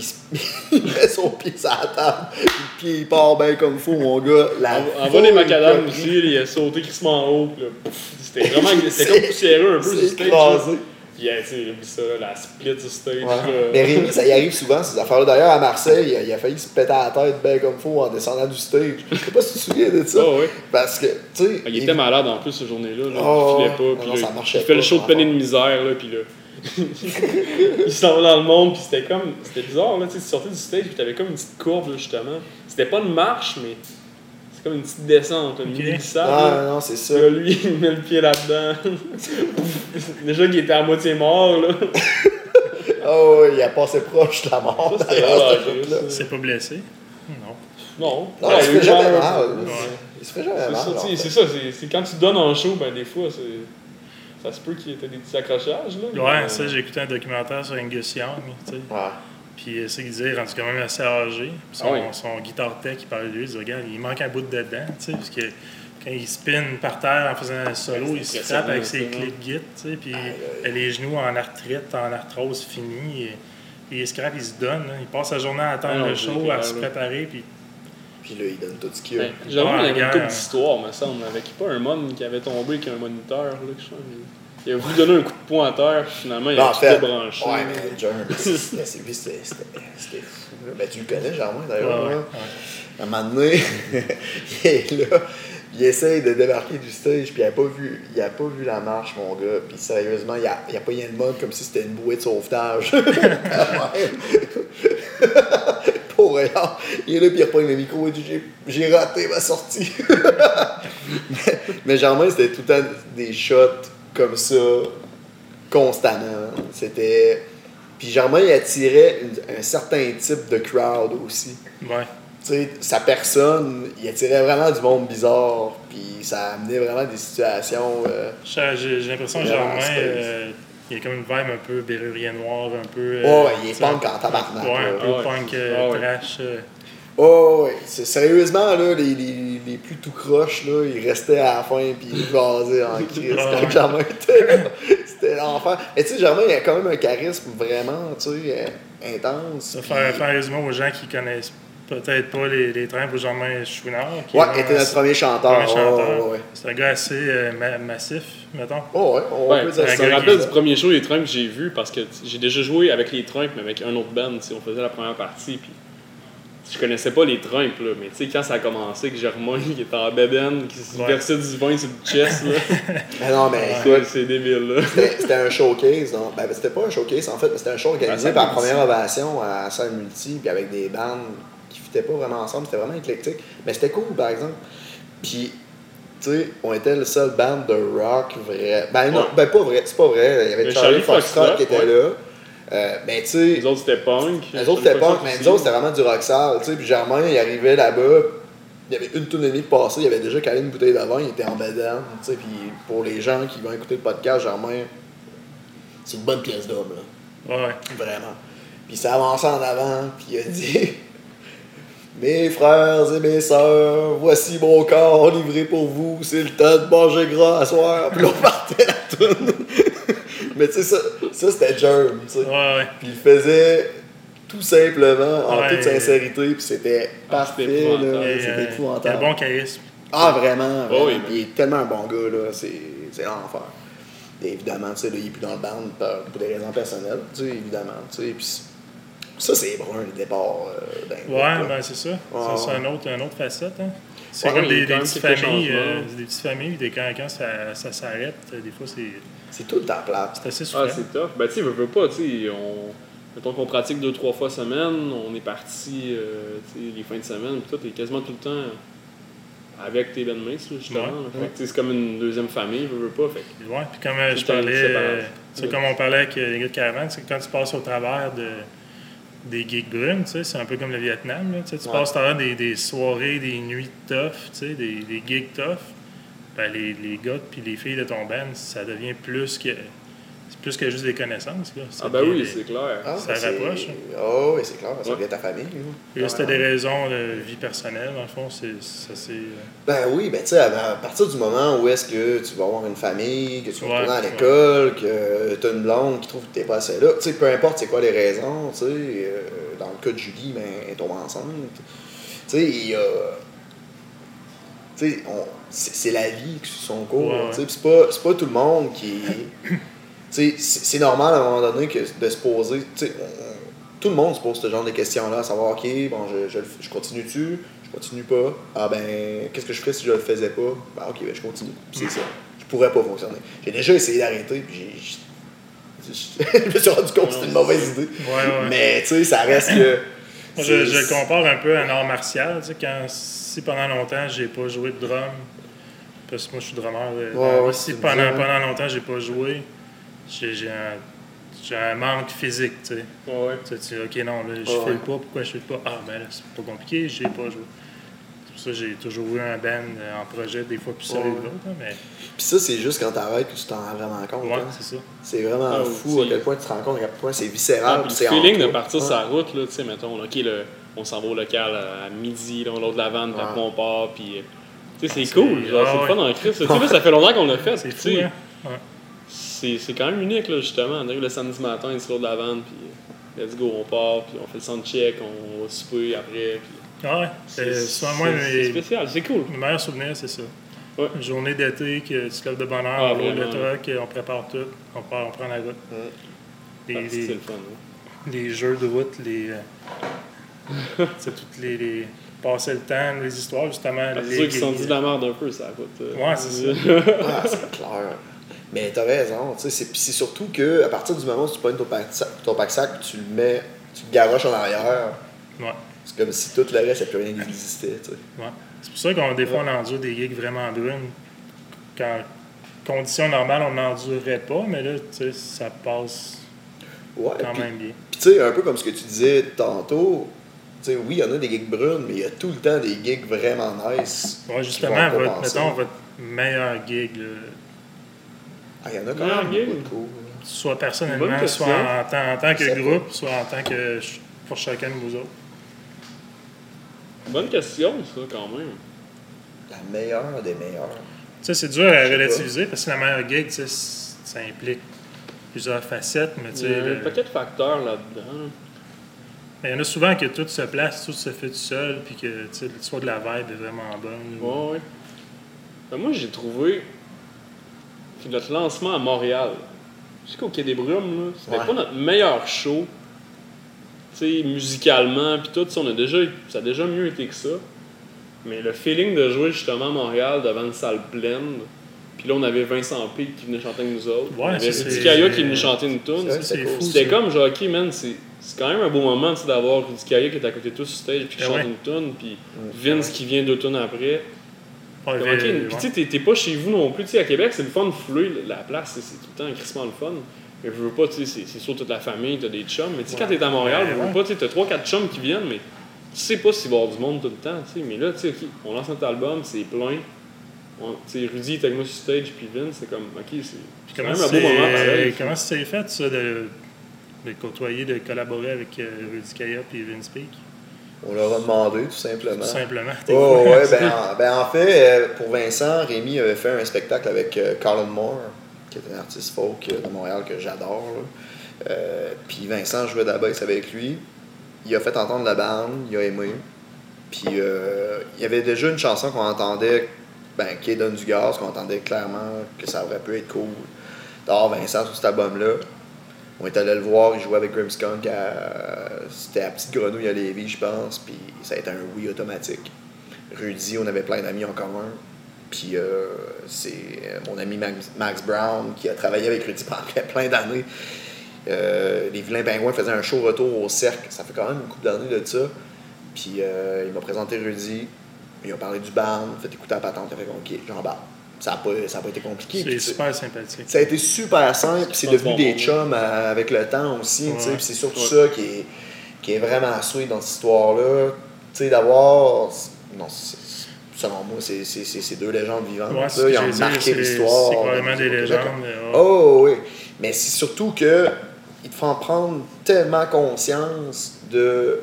il, met son pied sur la table. Puis le pied, il part bien comme fou, mon gars. La En, en bas des macadam aussi, il a sauté crissement en haut. puis là, C'était vraiment c'était comme poussiéreux un peu stage. écrasé. Puis tu sais, il a vu ça, la split du stage. Ouais. Mais Rémi, ça y arrive souvent, ces affaires-là. D'ailleurs, à Marseille, il a, il a failli se péter la tête bien comme fou en descendant du stage. Je sais pas si tu te souviens de ça. Ah ouais. Parce que, tu sais. Ah, Il était malade en plus cette journée-là. Là. Oh, il filait pas. non, Puis non, là, ça marchait il fait le show de peine et de misère. Là, puis là. Il s'en va dans le monde. Puis c'était comme. C'était bizarre. Là, tu sais, tu sortais du stage. Puis t'avais comme une petite courbe, là, justement. C'était pas une marche, mais. C'est comme une petite descente. Une Ok. mini glissade. Ah, là. non, c'est ça. Là, lui, il met le pied là-dedans. Déjà qu'il était à moitié mort, là. Oh, il a passé proche de la mort. C'est pas blessé? Non. Non. Non, Ouais, il se fait jamais mal. Ouais. Il se fait jamais C'est mal. c'est ça. c'est- C'est quand tu donnes en show, ben des fois, c'est. Ça se peut qu'il y ait des petits accrochages, là. Ouais, mais- ça, j'ai écouté un documentaire sur Angus Young, tu sais. Ouais. Puis euh, c'est qu'il disait, il est rendu quand même assez âgé. Puis son, Ah oui. son guitare tech, il parlait de lui, il dit, regarde, il manque un bout de dedans, tu sais, parce que quand il spin par terre en faisant un solo, il se frappe avec ses clics git, tu sais, puis les genoux en arthrite, en arthrose finie, et, puis il scrape, il se donne, là. il passe sa journée à attendre Ah le show, à se préparer, puis Puis là, il donne tout ce qu'il a. Ben, J'avoue, il y avait Ouais, une couple d'histoires, me semble, avec pas un mon qui avait tombé avec un moniteur, là, que je sais, mais- Il a voulu donner un coup de poing à terre, puis finalement, il Non, a en tout fait, débranché. ouais, mais lui, c'était c'était- fou. Ben, tu le connais, Germain, d'ailleurs. Ouais, ouais, là. À un moment donné, il est là, il essaye de débarquer du stage, puis il a pas vu, il a pas vu la marche, mon gars. Puis sérieusement, il a, il a pas eu le mode comme si c'était une bouée de sauvetage. Pour rien. Il est là, puis il reprend le micro et dit J'ai- J'ai raté ma sortie. mais, mais Germain, c'était tout le temps des shots comme ça, constamment. C'était. Puis Germain, il attirait une- un certain type de crowd aussi ouais. tu sais, sa personne, il attirait vraiment du monde bizarre, puis ça amenait vraiment des situations. euh, J'ai l'impression que Germain, euh, il y a comme une vibe un peu bérurier noir, un peu... euh, Ouais, il est punk en tabarnak, Ouais, un peu Ouais. punk euh, ouais. trash. Oh, ouais, c'est sérieusement, là, les, les, les plus tout croches, là, ils restaient à la fin puis ils jasaient en crise Ah quand. Germain était là. C'était l'enfer. Mais tu sais, Germain, il a quand même un charisme vraiment, tu sais, euh, intense. Ça puis- faire, faire résumer aux gens qui connaissent peut-être pas les, les trains pour Germain Chouinard. qui Ouais, il était notre premier chanteur. premier ouais, chanteur. ouais, ouais. C'est un gars assez euh, ma- massif, mettons. Oh, ouais, on Ouais, peut je dire un ça. me gars rappelle du premier show des Trumps que j'ai vu parce que j'ai déjà joué avec les Trumps, mais avec un autre band. On faisait la première partie. Puis je connaissais pas les Trumps, là, mais tu sais, quand ça a commencé, que Germain qui était en bedaine, qui se Ouais. versait du vin sur le chest, là, Mais non, mais écoute, ouais, c'est débile. Là. C'était un showcase. Donc, ben, c'était pas un showcase en fait, mais c'était un show organisé par première ovation à salle multi, puis avec des bandes qui fitaient pas vraiment ensemble. C'était vraiment éclectique. Mais c'était cool par exemple. Puis, tu sais, on était le seul band de rock vrai. Ben non, Ouais. ben pas vrai, c'est pas vrai. Il y avait Mais Charlie Charlie Foxtrot Foxtrot, qui était ouais. là. Euh, ben tu sais. Les autres c'était punk. Les autres c'était punk, mais nous autres c'était vraiment du rock sale, tu sais. Puis Germain, il arrivait là-bas, il y avait une tonne et demie de passé, il avait déjà calé une bouteille de vin, il était en bedaine, tu sais. Puis pour les gens qui vont écouter le podcast, Germain, c'est une bonne pièce d'homme, là. Ouais. Vraiment. Puis il s'est avancé en avant, puis il a dit Mes frères et mes sœurs, voici mon corps livré pour vous, c'est le temps de manger gras à soir. Puis on partait la toune. Mais tu sais, ça, ça c'était Germ, tu sais. Ouais, ouais. Puis il le faisait tout simplement, en Ouais. toute sincérité, puis c'était Ah, parfait, c'était épouvantable. là. C'était a épouvantable. un bon charisme. Ah, vraiment, vraiment. oui, Puis il est tellement un bon gars, là. C'est, c'est l'enfer. Et évidemment, tu sais, là, il est plus dans le band pour des raisons personnelles, tu sais, évidemment. Tu sais, puis ça, c'est brun, le départ euh, d'un groupe, Ouais, là. ben c'est ça. Ça, c'est ouais. un autre, une autre facette. Hein. C'est Ouais, comme des, petites familles. euh, des petites familles, des, quand, quand ça, ça s'arrête, euh, des fois, c'est C'est tout le temps plate. c'est assez Ah, souffrant. c'est tough. Ben, tu sais, veux, veux pas, tu sais, on. Mettons qu'on pratique deux, trois fois semaine, on est parti, euh, tu sais, les fins de semaine, pis tout, t'es quasiment tout le temps avec tes bandmates, justement. Ouais. sais, c'est comme une deuxième famille, veux, veux pas. Fait Ouais, puis comme euh, je parlais, euh, tu sais, Ouais. comme on parlait avec les gars de Caravane, c'est que quand tu passes au travers de, des tu sais, c'est un peu comme le Vietnam, là, tu Ouais. passes travers des, des soirées, des nuits tough, des, des gigs tough, ben les, les gars puis les filles de ton band, ça devient plus que c'est plus que juste des connaissances, là. Ah, ben oui, des- c'est clair. Ah, Ça ben, rapproche, Oh, oui, c'est clair, ça Ouais. devient ta famille. Et là, c'était Ouais. des raisons de vie personnelle, dans le fond, c'est ça c'est... euh, Ben oui, ben tu sais, à partir du moment où est-ce que tu vas avoir une famille, que tu vas Ouais, retourner à ouais. l'école, que tu as une blonde qui trouve que t'es pas assez là, tu sais, peu importe c'est quoi les raisons, tu sais, euh, dans le cas de Julie, ben, elle tombe enceinte. Tu sais, il y a. Tu sais, on- c'est la vie qui suit son cours. Ouais, ouais. tu C'est pas, c'est pas tout le monde qui. C'est normal à un moment donné que de se poser. tu sais, on- tout le monde se pose ce genre de questions-là, à savoir, OK, bon, je, je, je continue-tu, je continue pas. Ah ben, qu'est-ce que je ferais si je le faisais pas? Ben, OK, ben, je continue. C'est ça. Je pourrais pas fonctionner. J'ai déjà essayé d'arrêter, puis Je me suis rendu compte que c'était une mauvaise idée. Ouais, ouais. Mais, tu sais, ça reste que. Je, compare un peu à un art martial. Tu sais, quand, si pendant longtemps, j'ai pas joué de drum, parce que moi, je suis drummer. euh, Ouais, si pendant, pendant longtemps, j'ai pas joué, j'ai j'ai un, j'ai un manque physique. Tu sais. Ouais, ouais. Tu sais, tu dis, OK, non, là, je Ouais, file ouais. pas. Pourquoi je file pas? Ah, ben là, c'est pas compliqué, j'ai pas joué. C'est pour ça que j'ai toujours eu un band euh, en projet, des fois plus sérieux Ouais, que d'autres. hein, Mais Puis ça, c'est juste quand t'arrêtes que tu t'en rends vraiment compte. ouais, hein. c'est ça. C'est vraiment Ah, fou à quel point tu te rends compte, à quel point c'est Ah, viscéral. puis puis c'est le feeling en de partir Ouais. sur la route, là, tu sais, mettons, là, OK, le- on s'en va au local à midi, là, l'autre de la après Ouais. on part, puis. euh, Tu sais, c'est C'est- cool, genre, ah c'est le ouais. fun en Christ. Tu sais, ça fait longtemps qu'on l'a fait. C'est fou, tu sais, hein? C'est c'est quand même unique, là, justement. On arrive le samedi matin, sur l'autre de la vanne, puis let's go, on part, puis on fait le soundcheck, on va souper après. Puis Ah ouais, c'est mes, spécial, c'est cool. mes meilleurs souvenirs, c'est ça. Ouais. Une journée d'été, que tu te lèves de bonne heure, Ah, on roule le truck, on prépare tout, on, part, on prend la route. Ouais. Les, Ah, les- le fun. hein. les jeux de route, les. euh, c'est toutes les, les. Passer le temps, les histoires, justement. Ah, les c'est qu'ils se sont dit de la merde un peu, ça route. euh. Ouais, c'est ça. Ah, c'est clair. Mais t'as raison, tu sais, c'est- surtout que à partir du moment où tu prends ton pack-sac, ton pack-sac, tu le mets, tu le garoches en arrière, Ouais, c'est comme si tout le reste, il plus rien qui existait, tu sais. ouais. C'est pour ça qu'on des fois on endure des gigs vraiment brunes. Quand conditions normales, on n'endurerait pas, mais là, tu sais, ça passe Ouais, quand même bien. puis tu sais, un peu comme ce que tu disais tantôt, tu sais, oui, il y en a des gigs brunes, mais il y a tout le temps des gigs vraiment nice. Ouais, justement, votre, mettons, votre meilleur gig, là, Ah, il y en a quand même gig? beaucoup de cool. soit personnellement, soit en, tant- en tant sais que groupe, soit en tant que pour chacun de vous autres. Bonne question, ça, quand même. la meilleure des meilleures. Tu sais, c'est dur à sais pas. relativiser parce que la meilleure gig, tu sais, ça implique plusieurs facettes, mais tu Il y sais, a un le- paquet de facteurs là-dedans. mais il y en a souvent que tout se place, tout se fait tout seul, puis que tu sais, l'histoire de la vibe est vraiment bonne. Ouais, ouais. Ben, moi, j'ai trouvé que notre lancement à Montréal, jusqu'au Quai des Brumes, là, c'était Ouais. pas notre meilleur show. Tu sais, musicalement, puis tout, on a déjà, ça a déjà mieux été que ça. Mais le feeling de jouer justement à Montréal devant une salle pleine, puis là, on avait Vincent P qui venait chanter avec nous autres. Ouais, on avait qui venait chanter une tune. C'était cool. fou. C'était ça. comme genre, ok, man, c'est c'est quand même un beau moment d'avoir Rudy Kaya qui est à côté de toi sur stage, puis qui Ah chante ouais. une tune, puis. Vince qui vient deux tunes après. Ouais, Comme, Puis tu sais, t'es- t'es pas chez vous non plus. Tu sais, à Québec, c'est le fun de fouler la place. c'est- tout le temps crissement le fun. Mais je veux pas, tu sais, c'est- sûr toute la famille, t'as des chums. Mais tu sais, quand t'es à Montréal, Ouais, je veux ouais. pas, tu sais, t'as 3-4 chums qui viennent, mais tu sais pas s'il va y avoir du monde tout le temps. tu sais. Mais là, tu sais, ok, on lance notre album, c'est plein. On- Tu sais, Rudy est avec moi sur stage, puis Vince, c'est comme, ok, c'est c'est quand Comment même un beau moment pareil. comment ça s'est fait, ça, de, de côtoyer, de collaborer avec euh, Rudy Kaya et Vince Peak? On leur a demandé, tout simplement. Tout simplement. Oh, ouais, ben, en- ben, en fait, euh, pour Vincent, Rémi avait fait un spectacle avec euh, Colin Moore, qui est un artiste folk euh, de Montréal que j'adore. Euh, Puis Vincent jouait de la basse avec lui. Il a fait entendre la bande, il a aimé. Puis euh, il y avait déjà une chanson qu'on entendait, ben, qui donne du gaz, qu'on entendait clairement que ça aurait pu être cool d'avoir Vincent sur cet album-là. On est allé le voir, il jouait avec Grimmskunk à. C'était à Petite Grenouille à Lévis, je pense, puis ça a été un oui automatique. Rudy, on avait plein d'amis en commun. Puis euh, c'est euh, mon ami Max, Brown qui a travaillé avec Rudy pendant plein d'années. Euh, les Vilains Pingouins faisaient un show retour au cercle, ça fait quand même une couple d'années de ça. Puis il m'a présenté Rudy, il a parlé du band, fait écouter la patente, il a fait OK, j'embarque. Ça n'a pas, ça a pas été compliqué. C'est super sympathique. ça a été super simple, puis c'est devenu bon des chums euh, avec le temps aussi, tu sais, Ouais. puis c'est surtout Ouais. ça qui est, qui est vraiment sweet dans cette histoire-là. Tu sais, d'avoir. Non, selon moi, c'est c'est- c'est- c'est deux légendes vivantes. Ouais, Ils ont marqué l'histoire. C'est probablement de- des légendes. Oh oui, mais c'est surtout que ils te font prendre tellement conscience de.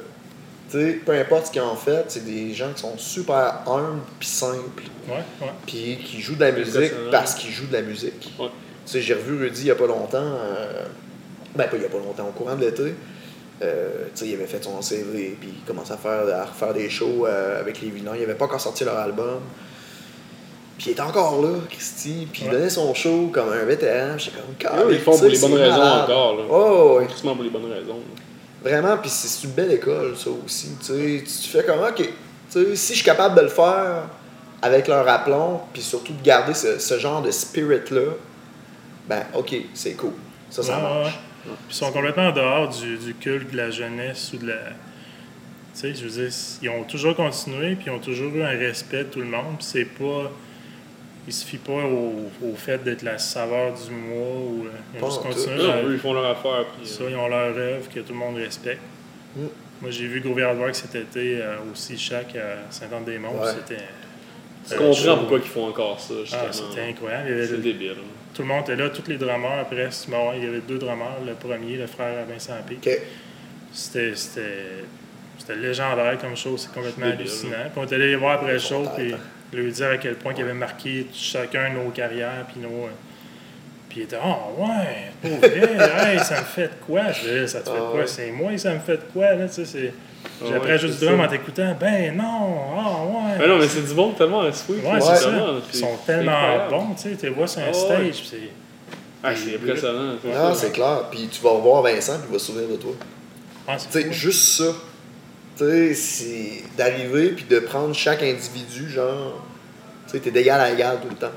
Sais, peu importe ce qu'ils ont fait, c'est des gens qui sont super humbles puis simples puis qui joue de la musique parce qu'il joue de la musique. Ouais. Tu sais, j'ai revu Rudy il n'y a pas longtemps, euh, ben pas il n'y a pas longtemps, au courant de l'été. Euh, tu sais, il avait fait son CV, puis il commençait à, faire, à refaire des shows euh, avec les Vilains. Il n'avait pas encore sorti leur album. Puis il était encore là, Christy, puis il donnait son show comme un vétéran. J'étais comme, Ouais, ils le font pour les bonnes raisons malade. encore, là. Oh. Crissement pour les bonnes raisons. Vraiment, puis c'est une belle école, ça aussi. Tu sais, tu fais comme, OK, si je suis capable de le faire avec leur aplomb, puis surtout de garder ce, ce genre de spirit-là, ben, OK, c'est cool. Ça, ça Ouais, marche. ouais. Ils sont complètement en dehors du, du culte de la jeunesse ou de la. Tu sais, je veux dire, ils ont toujours continué, puis ils ont toujours eu un respect de tout le monde, puis c'est pas. Il suffit pas au, au fait d'être la saveur du mois ou. euh, Ils ont juste continué. Non, leur- eux, ils font leur affaire. Puis, Ça, ils ont leur œuvre que tout le monde respecte. Mm. Moi, j'ai vu Hardwork cet été euh, aussi chaque à Saint-Anne-des-Monts. Ouais. C'était. tu euh, comprends pourquoi ils font encore ça, Ah, c'était incroyable. Il y avait c'est le- débile. tout le monde était là, tous les drummers presque. Bon, il y avait deux drummers. Le premier, le frère à Vincent P. OK. C'était, c'était, c'était légendaire comme show, c'est complètement hallucinant. Puis on est allé les voir après le Ils show, puis têtes, lui dire à quel point il avait marqué chacun nos carrières, puis nos. euh, Puis il était, oh ouais, pour vrai, hey, ça me fait de quoi? Je dis, ça te fait de Ah quoi? ouais. C'est moi, ça me fait de quoi? Là, tu sais, c'est... Ah J'ai appris ouais, jouer du c'est drum en t'écoutant, ben non, ah ouais. Mais non, mais c'est du monde tellement sweet. Ouais, c'est ça. Ils c'est- sont c'est tellement bons, tu sais, tu les vois sur un ouais. stage, c'est. Ah, c'est impressionnant. c'est Non, c'est clair. Puis tu vas revoir Vincent, puis il va se souvenir de toi. Ah, c'est Tu sais, fou. juste ça. Tu sais, c'est d'arriver, puis de prendre chaque individu, genre. Tu sais, t'es d'égal à égal tout le temps.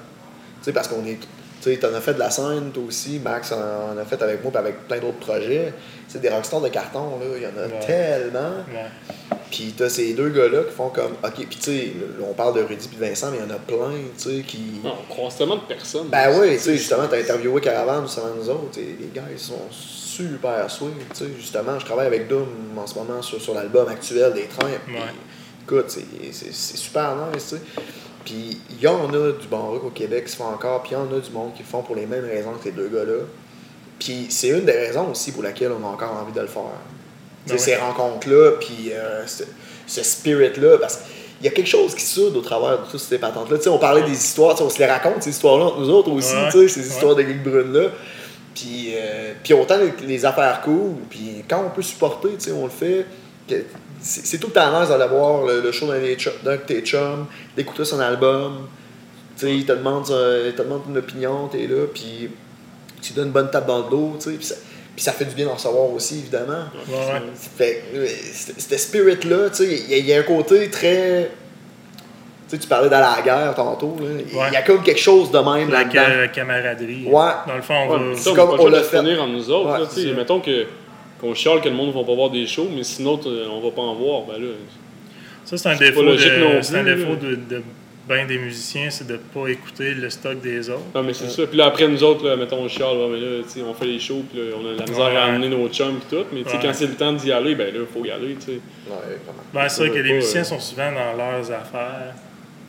Tu sais, parce qu'on est. Tu sais, t'en as fait de la scène, toi aussi. Max en en a fait avec moi, puis avec plein d'autres projets. C'est des rockstars de carton, là. Il y en a Ouais. tellement. Ouais. Puis t'as ces deux gars-là qui font comme. Ok, puis tu sais, on parle de Rudy puis de Vincent, mais il y en a plein, tu sais, qui. Non, on croise tellement de personnes. Ben oui, tu sais, justement, t'as interviewé Caravan juste avant nous autres, et les gars, ils sont super sweet, tu sais, justement, je travaille avec Doom en ce moment sur, sur l'album actuel des trains, Ouais. écoute, c'est- c'est c'est super nice, tu sais. Puis il y en a du bon rock au Québec qui se font encore, puis il y en a du monde qui le font pour les mêmes raisons que ces deux gars-là. Puis c'est une des raisons aussi pour laquelle on a encore envie de le faire. Ben ces rencontres-là, puis euh, ce, ce spirit-là, parce il y a quelque chose qui soude au travers de toutes ces patentes-là. On parlait des histoires, on se les raconte, ces histoires-là, entre nous autres aussi, Ouais. ces Ouais. histoires de geek brune-là. Puis, euh, puis autant les, les affaires cool, puis quand on peut supporter, on le fait. C'est tout le temps nice d'aller voir le, le show d'un de tes chums, d'écouter son album. Tu sais, il te demande, euh, il te demande une opinion, t'es là, puis tu donnes une bonne tape dans le dos, tu sais, puis ça, fait du bien d'en recevoir aussi, évidemment. Ouais. Fait euh, cette spirit-là, tu sais, il y, a- il y a un côté très. Tu sais, tu parlais d'aller à la guerre tantôt, là. Il Ouais. y a comme quelque chose de même La camaraderie. Ouais. Dans le fond, on Ouais, va. c'est ça, on comme on l'a fait. en nous autres. Ouais, là, mettons que qu'on chiale que le monde ne va pas voir des shows, mais sinon euh, on va pas en voir. Ben là, Ça, c'est un C'est défaut, de, c'est un défaut de, de ben des musiciens, c'est de ne pas écouter le stock des autres. non, mais c'est ça. Puis là, après, nous autres, là, mettons, on chiale, mais là, on fait les shows, puis là, on a la misère Ouais. à amener nos chums, puis tout. Mais Ouais. quand c'est le temps d'y aller, ben là, il faut y aller, tu sais. Ouais, vraiment. Ben, c'est vrai que les musiciens euh, sont souvent dans leurs affaires.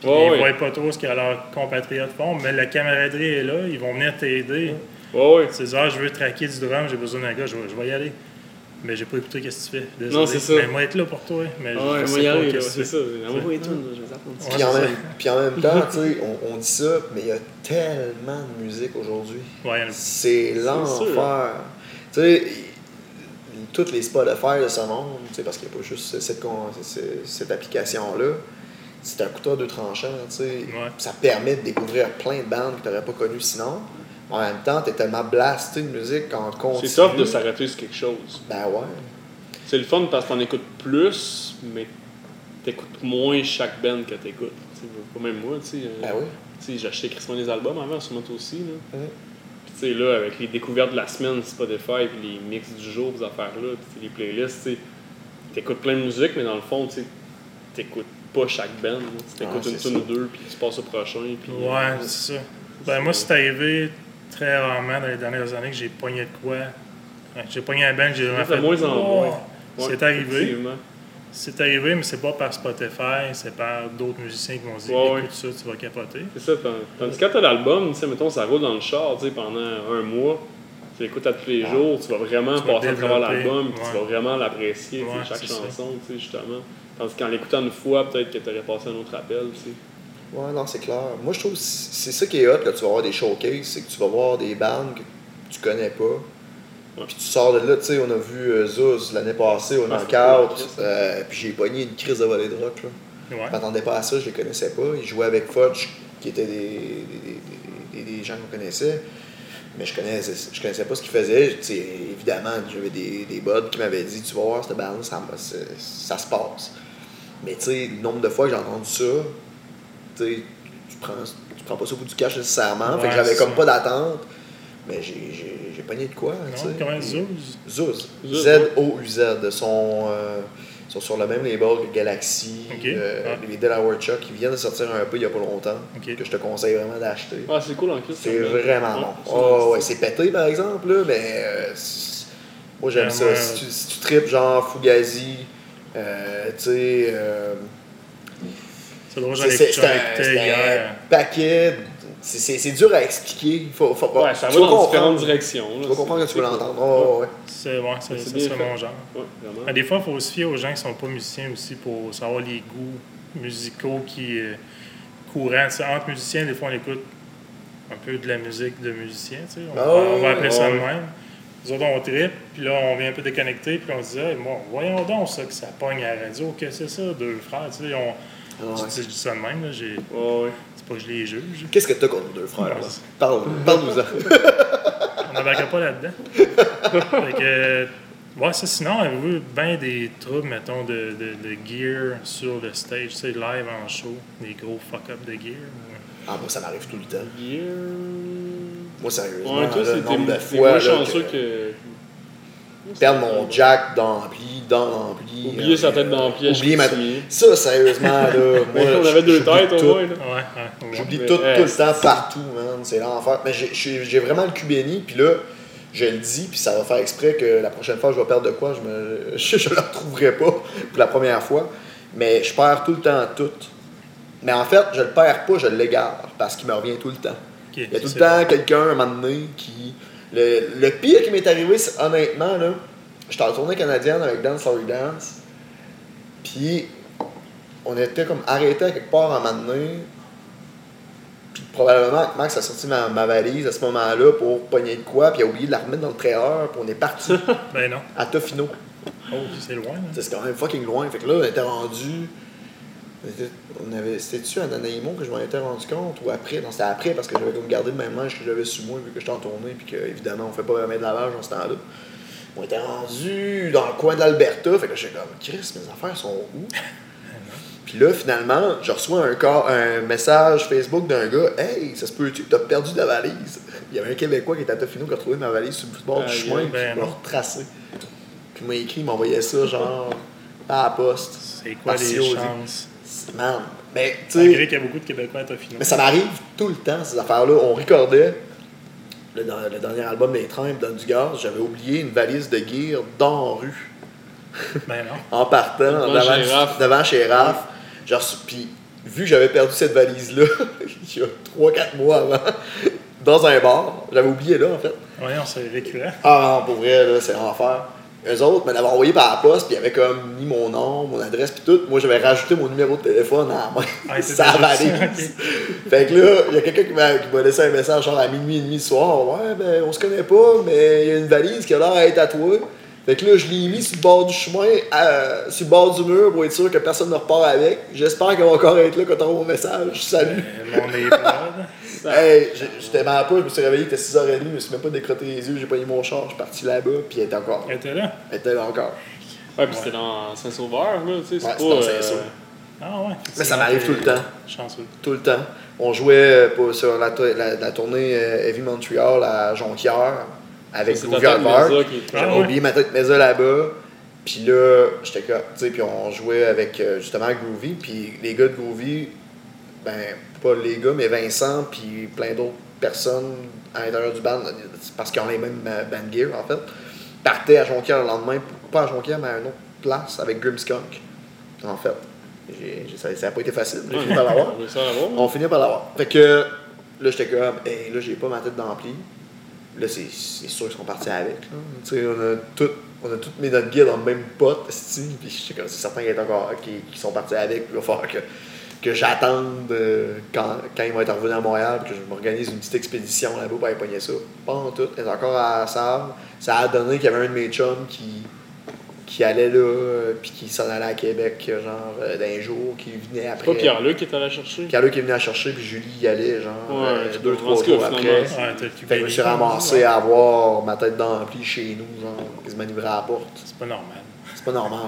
Puis ils ouais. voient pas trop ce que leurs compatriotes font, mais la camaraderie est là, ils vont venir t'aider. Ouais, ouais. Tu sais, ah, je veux traquer du drum, j'ai besoin d'un gars, je vais, je vais y aller. Mais j'ai pas écouté qu'est-ce que tu fais. Désolé. Non, c'est ça. Mais moi, être là pour toi. Mais je- Ouais, je moi, sais pas qu'est-ce que c'est ça. Envoie-moi les tunes, je vais les apprendre. Ouais, Puis, en même, ça. puis en même temps, tu sais, on, on dit ça, mais il y a tellement de musique aujourd'hui. Ouais, C'est l'enfer. Tu sais, toutes les Spotify de ce monde, tu sais, parce qu'il n'y a pas juste cette, con- cette, cette application-là, c'est un couteau à deux tranchants, tu sais. Ouais. Ça permet de découvrir plein de bandes que tu n'aurais pas connues sinon. En même temps, tu es tellement blasté de musique quand on continue. C'est tough de s'arrêter sur quelque chose. Ben ouais. C'est le fun parce que t'en écoutes plus, mais t'écoutes moins chaque band que t'écoutes. Pas même moi, tu sais. euh, Ben oui. tu sais, J'achetais Christmas des albums avant, sûrement toi aussi. Là. Mhm. Puis tu sais, là, avec les découvertes de la semaine, Spotify, puis les mix du jour, ces affaires-là, puis les playlists, tu sais, t'écoutes plein de musique, mais dans le fond, tu sais, t'écoutes pas chaque band. là. Tu t'écoutes Ouais, une c'est tune ou deux, puis tu passes au prochain. Puis, Ouais, euh, c'est ça. Ben, moi, c'est arrivé très rarement dans les dernières années que j'ai pogné de quoi. J'ai pogné un band, j'ai vraiment fait. moins en Oh! Ouais, C'est arrivé. C'est arrivé, mais c'est pas par Spotify, c'est par d'autres musiciens qui m'ont dit Ouais, écoute ça, tu vas capoter. C'est ça. tand- Tandis que quand t'as l'album, mettons, ça roule dans le char, pendant un mois. Tu l'écoutes à tous les jours, tu vas vraiment Tu passer à travers l'album, tu vas vraiment l'apprécier, chaque chanson, justement. Tandis qu'en l'écoutant une fois, peut-être que t'aurais passé un autre appel, tu sais. Ouais, non, c'est clair. Moi, je trouve que c'est ça qui est hot quand tu vas voir des showcases, c'est que tu vas voir des bandes que tu connais pas. Ouais. Puis tu sors de là, tu sais, on a vu euh, Zuz l'année passée au Ah, Knockout, euh, puis j'ai pogné une crise de volée de rock. Là. Ouais. Je m'attendais pas à ça, je les connaissais pas. Ils jouaient avec Fudge, qui étaient des, des, des- des- des gens qu'on connaissait. Mais je connaissais, je connaissais pas ce qu'ils faisaient. Tu sais, évidemment, j'avais des, des buds qui m'avaient dit Tu vas voir, cette bande ça, c'est- ça se passe. Mais tu sais, le nombre de fois que j'ai entendu ça, tu prends, tu prends pas ça au bout du cash nécessairement. fait Ouais, que j'avais comme ça. pas d'attente. Mais j'ai- j'ai j'ai pogné de quoi. Non, comment Zouz. Zuz, Z-O-U-Z. Ils sont, euh, sont sur le même label que Galaxy, euh, Ah. les Delaware Chuck. Ils viennent de sortir un peu il y a pas longtemps. Que je te conseille vraiment d'acheter. Ah, c'est cool en Christ. C'est vraiment ouais, bon. c'est Oh, ouais, c'est pété par exemple, là, mais euh, moi j'aime Ouais, ça. ouais, Si, tu, si tu tripes genre Fugazi, euh, tu sais. euh, C'est drôle, j'en c'est ai c'est- écouté c'est un un, écouté c'est hier. un paquet. c'est- C'est c'est dur à expliquer. Faut, faut, Ouais, ça tu va dans comprendre. différentes directions. là, Tu vas comprendre c'est- tu veux c'est l'entendre. Oh. C'est ouais, c'est- C'est ça serait fait. mon genre. Ouais. Ah, Des fois, il faut se fier aux gens qui sont pas musiciens aussi pour savoir les goûts musicaux qui euh, courants. Tu sais, entre musiciens, des fois, on écoute un peu de la musique de musiciens. tu sais. On, Ah va- on va appeler ça de ouais. même. Nous autres, on tripe, puis là, on vient un peu déconnecter, puis on se dit, hey, moi, voyons donc ça, que ça pogne à la radio. que c'est ça, deux frères? Tu sais, on, Je, ouais. dis- je dis ça de même, là, j'ai- Ouais, ouais. c'est pas que je les juge. Qu'est-ce que t'as contre nos deux frères? Ouais, là? c'est- Parle, parle-nous-en. On n'embarquera pas là-dedans. fait que, euh, ouais, ça, sinon, avez-vous bien des troubles, mettons, de, de, de gear sur le stage, tu sais, live en show, des gros fuck-up de gear? Ah, moi, ça m'arrive tout le temps. Gear. Moi, sérieusement, Ouais, toi, là, le c'était nombre de fois moins là, chanceux que que. Perdre mon jack d'ampli, dans l'ampli. Oublier euh, sa tête d'ampli à Oublier ma. Ça, sérieusement, là, moi, on avait deux j'oublie têtes au tout. moins. là. Ouais, ouais. ouais. J'oublie tout, tout le temps, partout, man. C'est l'enfer. Mais j'ai- vraiment le cul béni, puis là, je le dis, puis ça va faire exprès que la prochaine fois que je vais perdre de quoi, je me je, je le retrouverai pas pour la première fois. Mais je perds tout le temps tout. Mais en fait, je le perds pas, je l'égare, parce qu'il me revient tout le temps. Il y a tout le temps quelqu'un, un moment donné, qui. Le, le pire qui m'est arrivé, c'est honnêtement, là, j'étais en tournée canadienne avec Dance Sorry Dance. Puis, on était comme arrêté à quelque part à un moment donné. Puis probablement que Max a sorti ma, ma valise à ce moment-là pour pogner de quoi, puis il a oublié de la remettre dans le trailer, puis on est parti Ben non. à Tofino. Oh, c'est loin. hein. C'est quand même fucking loin. Fait que là, on était rendu. On avait. C'était-tu à Nanaimo que je m'en étais rendu compte ou après? Non, c'était après parce que j'avais comme gardé le même linge que j'avais sur moi vu que j'étais en tournée puis que évidemment on fait pas vraiment de lavage dans ce temps-là. On était rendu dans le coin de l'Alberta. Fait que j'étais comme Chris, mes affaires sont où? Puis là, finalement, je reçois un, corps, un message Facebook d'un gars Hey, ça se peut-tu que t'as perdu ta valise? Il y avait un Québécois qui était à Tofino qui a trouvé ma valise sur le bord du Aïe, chemin puis ben il m'a retracé. Puis il m'a écrit, il m'a envoyé ça genre à la poste. C'est quoi Par les chances? Man, mais tu Malgré sais, qu'il y a beaucoup de Québécois à mais ça m'arrive tout le temps, ces affaires-là. On recordait le, le dernier album des Trains dans du gaz, j'avais oublié une valise de gear dans la rue. Ben non. en partant, Devant devant, chez Raph. devant chez Raph. Reçu- Puis, vu que j'avais perdu cette valise-là, il y a 3-4 mois avant, dans un bar, j'avais oublié là, en fait. Voyons, c'est récurrent. Ah non, pour vrai, là, c'est l'enfer. Eux autres me l'avaient envoyé par la poste, puis ils avaient comme mis mon nom, mon adresse, puis tout. Moi, j'avais rajouté mon numéro de téléphone à la main. Ah, c'était ça ça, Fait que là, il y a quelqu'un qui m'a qui m'a laissé un message genre à minuit et demi le soir. Ouais, ben, on se connaît pas, mais il y a une valise qui a l'air d'être à toi. Fait que là, je l'ai mis sur le bord du chemin, à- sur le bord du mur, pour être sûr que personne ne repart avec. J'espère qu'elle va encore être là quand t'auras mon message. Salut. Euh, Mon épreuve. Hey, j'étais mal pas, je me suis réveillé, il était 6h30, je me suis même pas décroté les yeux, j'ai pas eu mon char, je suis parti là-bas, puis elle était encore. Elle était là? Elle était là encore. Ouais, puis c'était dans Saint-Sauveur, là, tu sais, c'est Ouais, dans euh, Saint-Sauveur. Ah ouais. Mais ça m'arrive tout le temps. Chanceux. Tout le temps. On jouait euh, pour- sur la- la tournée euh, Heavy Montreal à Jonquière avec est- Ah J'avais ouais. oublié ma tête Mesa là-bas. Puis là, j'étais comme, tu sais, puis on jouait avec euh, justement Groovy. Puis les gars de Groovy, ben, pas les gars, mais Vincent, puis plein d'autres personnes à l'intérieur du band, parce qu'ils ont les mêmes euh, band gear en fait, partaient à Jonquière le lendemain, pas à Jonquière, mais à une autre place avec Grimskunk, en fait. J'ai- j'ai- ça n'a pas été facile, j'ai fini par l'avoir. On finit par l'avoir. Fait que là, j'étais comme, hey, là, j'ai pas ma tête d'ampli. Là, c'est sûr qu'ils sont partis avec. on a tout. On a toutes mes notes guides dans le même pot, puis c'est certain qu'ils qui sont partis avec, il va falloir que, que j'attende euh, quand, quand ils vont être revenus à Montréal, que je m'organise une petite expédition là-bas pour aller pogner ça. Pas en tout, est encore à Sable. Ça a donné qu'il y avait un de mes chums qui, qui allait là, euh, puis qui s'en allait à Québec, euh, genre, euh, d'un jour, qui venait C'est après. pas Pierre-Luc qui est allé la chercher? Pierre-Luc est venu la chercher, puis Julie y allait, genre, Ouais, euh, deux, trois jours après. Ouais, Fait que je me suis ramassé à avoir ma tête d'ampli chez nous, genre, quasiment livré à la porte. C'est pas normal. C'est pas normal.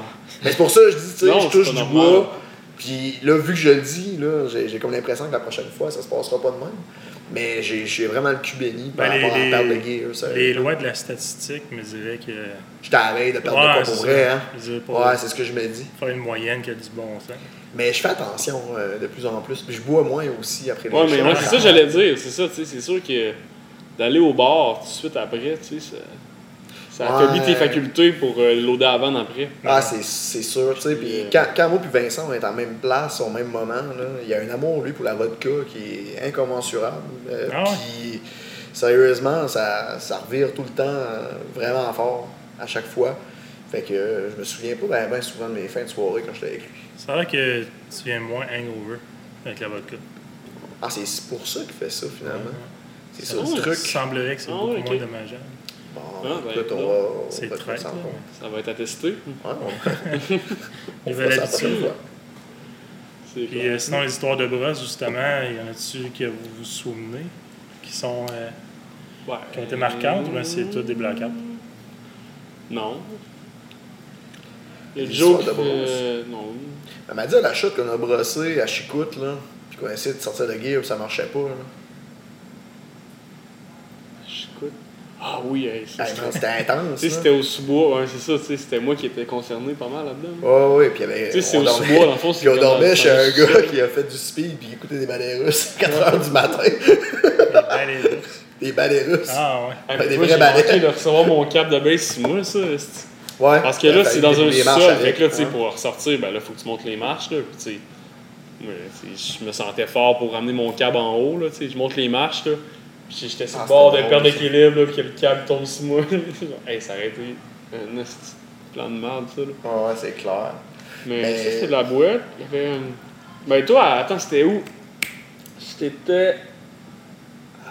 Mais c'est pour ça que je dis, tu sais, je touche du bois, puis là, vu que je le dis, là, j'ai j'ai comme l'impression que la prochaine fois, ça se passera pas de même. Mais j'ai j'ai vraiment le cul béni par Ben, les- rapport à la les- perte de gear. ça. Les lois de la statistique me diraient que. J'étais à la veille de perdre de Ouais, c'est pour vrai, hein. Ouais, c'est ce que je me dis. Faire une moyenne qui a du bon sens. Mais je fais attention euh, de plus en plus. Puis je bois moins aussi après les Ouais, mais moi, c'est ça que j'allais dire. C'est ça, tu sais, c'est sûr que d'aller au bar tout de suite après, tu sais, ça, affaiblit Ouais. tes facultés pour euh, à vendre après. Ah, c'est c'est sûr, tu sais. Puis Euh. quand, quand moi puis Vincent, on est en même place, au même moment, là, il y a un amour, lui, pour la vodka qui est incommensurable. Euh, Ah? Puis, sérieusement, ça, ça revire tout le temps euh, vraiment fort, à chaque fois. Fait que euh, je me souviens pas ben, ben souvent de mes fins de soirée quand j'étais avec lui. C'est vrai que tu viens moins hangover avec la vodka. Ah, c'est pour ça qu'il fait ça, finalement. C'est ça le truc. Il semblerait que c'est Ah beaucoup moins dommageable. Bon, Ah, ben, écoute, on va. on ça va être attesté. Ouais, on, on ça la fois. Puis euh, sinon, les histoires de brosse, justement, il y en a-tu que vous vous souvenez qui sont euh, Ouais. qui ont été marquantes ou bien c'est tout des blackouts? Non. Il y a histoires de brosse. euh, non. Elle m'a dit à la chute qu'on a brossé à Chicoute, là, puis qu'on essayait de sortir de gear, ça marchait pas. Là. Ah oui, hey, ça, Hey, c'était- intense. Tu sais, là. c'était au sous-bois, ouais, c'est ça, tu sais, c'était moi qui étais concerné pas mal là-dedans. Ouais, ouais, puis il y avait. Tu sais, c'est au sous-bois, dans le fond, c'est Puis on dormait chez un gars qui a fait du speed, puis il écoutait des balais russes à 4 h du matin. Ben, les russes. Des balais russes. Ah ouais. Ah, Des vrais j'ai balais. manqué de recevoir mon cap de base sur moi, ça. c'est- Ouais. Parce que là, a c'est fallu dans un des sous-sol. avec, Fait que là, tu sais, pour ressortir, ben là, faut que tu montes les marches, là. Puis, tu sais, je me sentais fort pour ramener mon câble en haut, là. Tu sais, je monte les marches, là. J'étais sur Ah, le bord de perdre puis que le câble tombe sur moi. hey, ça aurait été un plan de merde, ça, là. Ouais, ouais, c'est clair. Mais, Mais- ça, c'était de la boîte. Il y avait une- Ben, toi, attends, c'était où? C'était. Ah,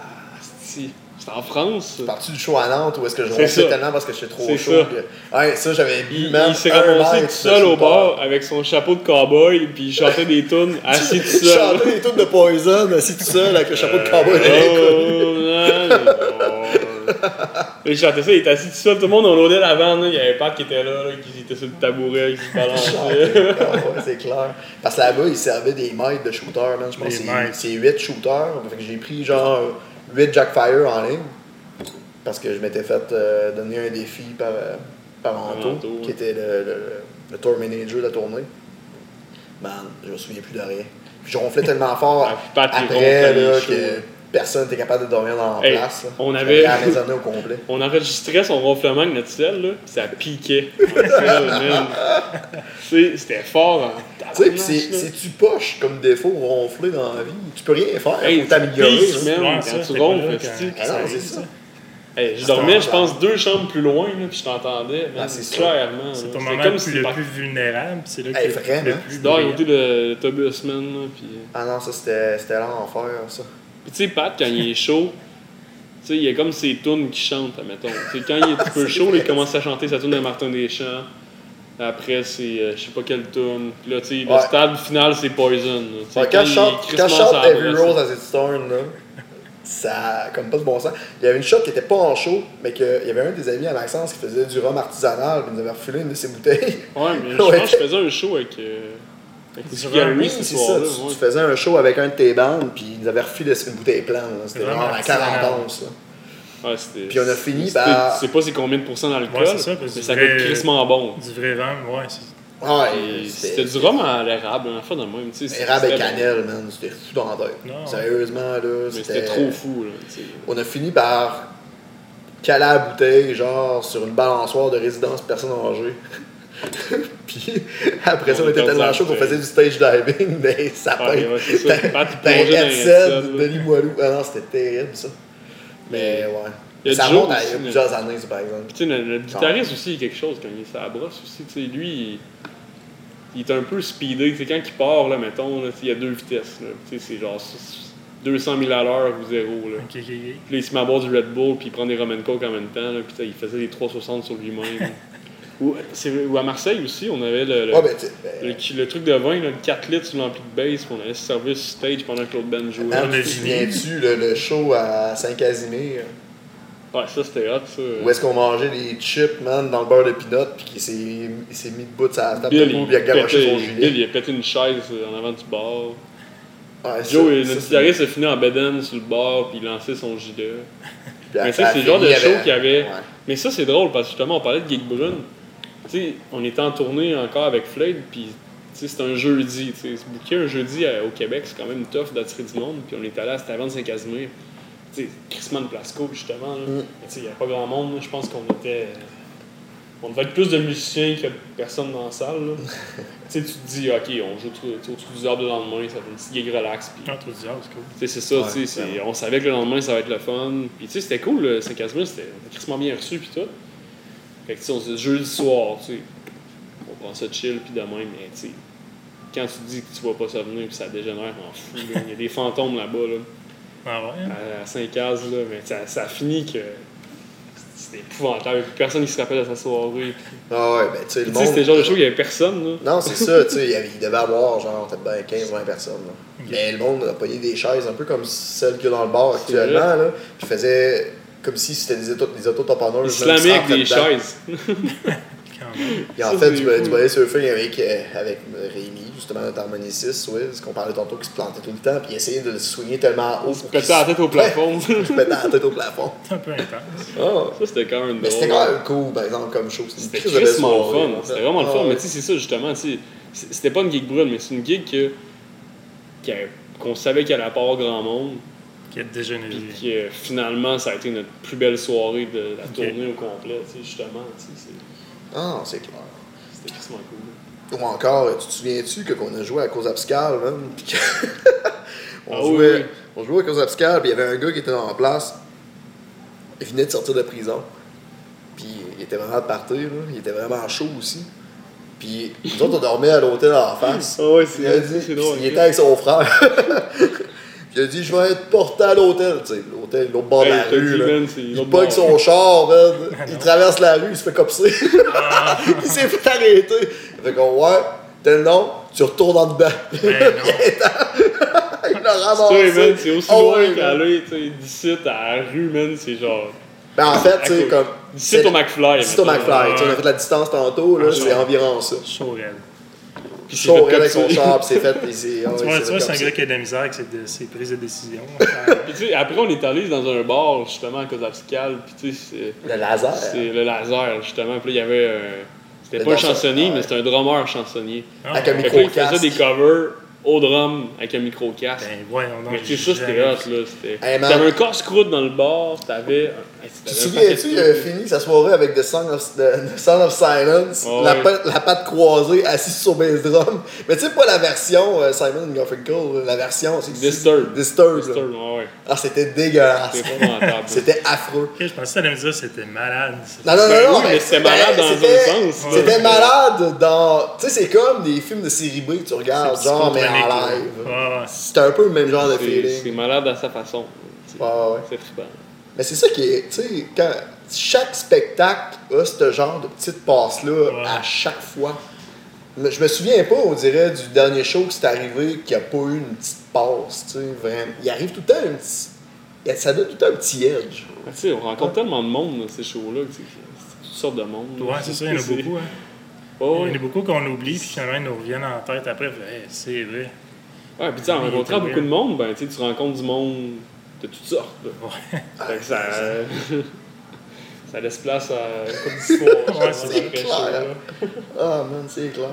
si. C'était en France. Parti du show à Nantes où est-ce que je C'est ronflais tellement parce que j'étais trop C'est chaud. ça. que- Ouais, ça, j'avais bu, Il, il s'est un ramassé tout seul de au bar avec son chapeau de cowboy, puis il chantait des tunes assis tout seul. chantais des trucs de Poison, assis tout seul avec le chapeau de cowboy de l'école. Oh, Il chantait ça, il était assis tout seul, tout le monde on loadait la vanne, là. il y avait Pat qui était là, là, qui était sur le tabouret, qui se balançait. C'est clair. Parce que là-bas, ils servaient des maîtres de shooters. Je pense que c'est- maîtres. c'est 8 shooters. Fait que j'ai pris genre 8 Jackfire en ligne. Parce que je m'étais fait euh, donner un défi par, euh, par Anto, Anto, ouais. qui était le, le, le tour manager de la tournée. Man, je me souviens plus de rien. Puis je ronflais tellement fort Ah, après là, que. Personne n'était capable de dormir dans la Hey, place. là. on avait- au complet. On enregistrait son ronflement avec notre sel, là, pis ça piquait. C'était fort. Hein. Tu sais, c'est-tu poche comme défaut ronfler dans la vie? Tu peux rien faire Hey, pour t'améliorer. quand ça, tu ronfles, Ah non, c'est ça. Hey, je dormais, je pense, deux chambres plus loin, là, puis je t'entendais. Ah, c'est ça. clairement. C'est ton moment comme le si plus, le par- plus vulnérable, c'est là Hey, que vraiment? le plus Tu dors côté de l'autobus, man, puis... Ah non, ça c'était c'était l'enfer, ça. Puis tu sais, Pat, quand il est chaud, tu sais, il y a comme ses tunes qui chantent, admettons. Tu sais, quand il est un petit peu chaud, là, il commence à chanter sa tune de Martin Deschamps. Après, c'est euh, je sais pas quelle tune. Puis là, tu sais, le Ouais. stade final, c'est Poison. Ouais, quand je chante, quand chante Every Rose as It's Torn, là, ça a comme pas de bon sens. Il y avait une shot qui était pas en show, mais qu'il y avait un des amis à Maxence qui faisait du rhum artisanal, puis il nous avait refilé une de ses bouteilles. Ouais, mais je pense que je faisais un show avec. Euh, Oui, ce c'est ça. Tu, ouais. tu faisais un show avec un de tes bandes, puis il nous avait refilé une bouteille pleine. là. C'était Vraiment à artisanal. 40 onces. là. Ouais, Puis on a fini par- Je sais pas c'est combien de pourcents d'alcool, Ouais, c'est ça, parce mais que ça du goûte vrai- crissement bon. Du vrai rhum, ouais. c'est- Ouais, Et C'était du rhum à l'érable, un affaire de même. tu sais, Érable et cannelle, man. C'était fou dans la tête. Non. Sérieusement, là. Mais c'était trop fou, là. On a fini par caler la bouteille, genre, sur une balançoire de résidence personne âgée. Puis après ça, on On était tellement chaud qu'on faisait du stage diving, ça. Pat, il T'as un headset de. Limoilou. Ah non, c'était terrible, ça. Mais ouais. Il y a ça Joe remonte à il y a plusieurs années, par exemple. Puis, tu sais, le, le guitariste aussi, il y a quelque chose quand il est la brosse aussi. Tu sais, lui, il, il est un peu speedé. Tu sais, quand il part, là, mettons, là, il y a deux vitesses. là. Tu sais, c'est genre 200 000 à l'heure ou zéro. Là. Ok, ok, ok. Puis là, il se met à boire du Red Bull, puis il prend des Roman Coke en même temps. Là, puis tu sais, il faisait des 360 sur lui-même. ou, à Marseille aussi, on avait le, le, Ouais, ben, ben, le, le truc de vin, là, le 4 litres sur l'ampli de bass, puis on allait se servir sur stage pendant que l'autre band jouait. man, on a tu te souviens-tu le, le show à Saint-Casimir? Ouais, ça c'était hot, ça. Où est-ce qu'on mangeait des chips, man, dans le beurre de peanut, puis qu'il s'est, il s'est mis debout de sa table de Bill, boue, il, puis il a garoché son gilet. Bill, il a pété une chaise euh, en avant du bar. Ouais, Joe, notre guitariste a fini en bedaine sur le bar, puis il lançait son gilet. Mais ça c'est le genre de show qu'il y avait. Ouais. Mais ça, c'est drôle parce que justement, on parlait de Geek Brune. Sais, on était en tournée encore avec Flade, puis c'est un jeudi. Se booker un jeudi à- au Québec, c'est quand même tough d'attirer du monde. Puis on est allé à de Saint-Casimir. Tu sais, Christman Plasco, justement. Mm. Il n'y avait pas grand monde. Je pense qu'on était. On devait être plus de musiciens que de personnes dans la salle. tu te dis, OK, on joue au-dessus du arbre le lendemain, ça fait une petite gig relax. Ah, c'est cool. c'est ça, Ouais, on savait que le lendemain ça va être le fun. Puis tu sais, c'était cool, Saint-Casimir, c'était crissement bien reçu, puis tout. Fait que tu sais, on se dit jeudi soir, tu sais, on prend ça chill, puis demain, mais tu sais, quand tu dis que tu vas pas ça venir, puis ça dégénère en fou, il y a des fantômes là-bas, là, Ah ouais? hein? à Saint-Caz, là, mais ça, ça a fini que c'était épouvantable, personne qui se rappelle de sa soirée. Ah ouais, ben tu sais, le Tu sais, monde. c'était le genre de show, il y avait personne, là. Non, c'est ça, tu sais, il devait avoir genre peut-être ben 15-20 personnes. là. Ok. Mais le monde a payé des chaises un peu comme celles qu'il y a dans le bar actuellement, là. Puis faisait comme si c'était des autos, des auto-tamponneurs. Lamait avec des chaises. Quand même. Et en Ça, fait, c'est du, du body surfing avec, euh, avec Rémi, justement, notre harmoniciste, Wiz, qu'on parlait tantôt, qui se plantait tout le temps, puis il essayait de le swinger tellement haut. Il se pour qu'il pétait la tête au plafond. se pétait la tête au plafond. C'est un peu intense. Ah. ça, c'était quand même Mais c'était quand même cool, par exemple, comme show. C'était crissement le fun. C'était vraiment le Ah fun. ouais. Mais tu sais, c'est ça, justement. C'était pas une gig brune, mais c'est une gig que- qu'on savait qu'elle allait pas avoir grand monde. Qui a déjà une Puis vie. que finalement, ça a été notre plus belle soirée de la tournée au complet. Tu sais, justement, tu sais, c'est- Ah, c'est clair. c'était crissement cool. Ou encore, tu te souviens-tu que qu'on a joué à cause abscale? Puis que- on, Ah jouait, oui. on jouait à cause abscale, puis il y avait un gars qui était en place. Il venait de sortir de prison. Puis il était vraiment de partir, là. Il était vraiment chaud aussi. Puis nous autres, on dormait à l'hôtel en face. Ah ouais, Il a dit, c'est drôle. il était avec son frère. Puis il a dit, je vais être porté à l'hôtel. Tu sais, l'hôtel, l'autre bord de la rue. là. Il pogne son char, man. Il traverse la rue, il se fait copser. il s'est fait arrêter. Il fait qu'on, ouais, tel nom, tu retournes en dedans. Ben il l'a ramassé. c'est aussi Ah loin qu'à tu sais, d'ici à la rue, man, c'est genre. Ben, en fait, tu sais, comme. D'ici au McFly. D'ici au. McFly. On a fait la distance tantôt, là, Ah, c'est environ ça. Chaud. Puis avec son char, puis c'est fait. ah ouais, Tu vois, tu c'est un gars qui a de la misère avec ses, prises de décision. Puis tu sais, après, on est allé dans un bar, justement, à Kozavskal, puis tu sais. Le laser. c'est le laser, justement. Puis là, il y avait. un- C'était pas un chansonnier, ouais. mais c'était un drummer chansonnier. Ah, Avec un ouais. Là, il Micro-casque. faisait des covers au drum avec un micro-casque. Ben voyons donc. Mais tu sais, j'ai ça, c'était hot, là. T'avais un casse-croûte dans le bar, t'avais. Tu te souviens-tu, il a fini sa soirée avec The Song of, the, the Sound of Silence, Oh, la, patte, la patte croisée, assis sur bass drum. Mais tu sais, pas la version euh, Simon Garfunkel, la version. c'est Disturbed. Disturbed. Disturbed, ouais, ouais. Ah, c'était dégueulasse. C'était affreux. Je pensais que t'allais me dire que c'était malade. Non, non, non, Ben non, oui, mais c'était malade dans un sens. C'était malade dans. Tu sais, c'est comme des films de série B que tu regardes, genre, mais en live. Ouais. C'était un peu le même genre de C'est c'est feeling. malade à sa façon. Ouais, ouais. C'est trippant. Mais c'est ça qui est. Tu sais, quand. Chaque spectacle a ce genre de petite passe-là Ouais. à chaque fois. Mais Je me souviens pas, on dirait, du dernier show qui s'est arrivé qui a pas eu une petite passe, tu sais, vraiment. Il arrive tout le temps un petit. Ça donne tout le temps un petit edge. Ah, tu sais, on rencontre tellement de monde dans ces shows-là. C'est toutes sortes de monde. Ouais, c'est ça, il y en a beaucoup. Hein. Il y en a beaucoup qu'on oublie, puis finalement, ils nous reviennent en tête après. Hey, c'est vrai. Ouais, puis tu sais, en rencontrant beaucoup de monde, ben, tu sais, tu rencontres du monde de toutes sortes. Ouais. Fait que ça, ça laisse place à une couple d'histoires. Ouais, c'est clair. Ah, man, c'est clair.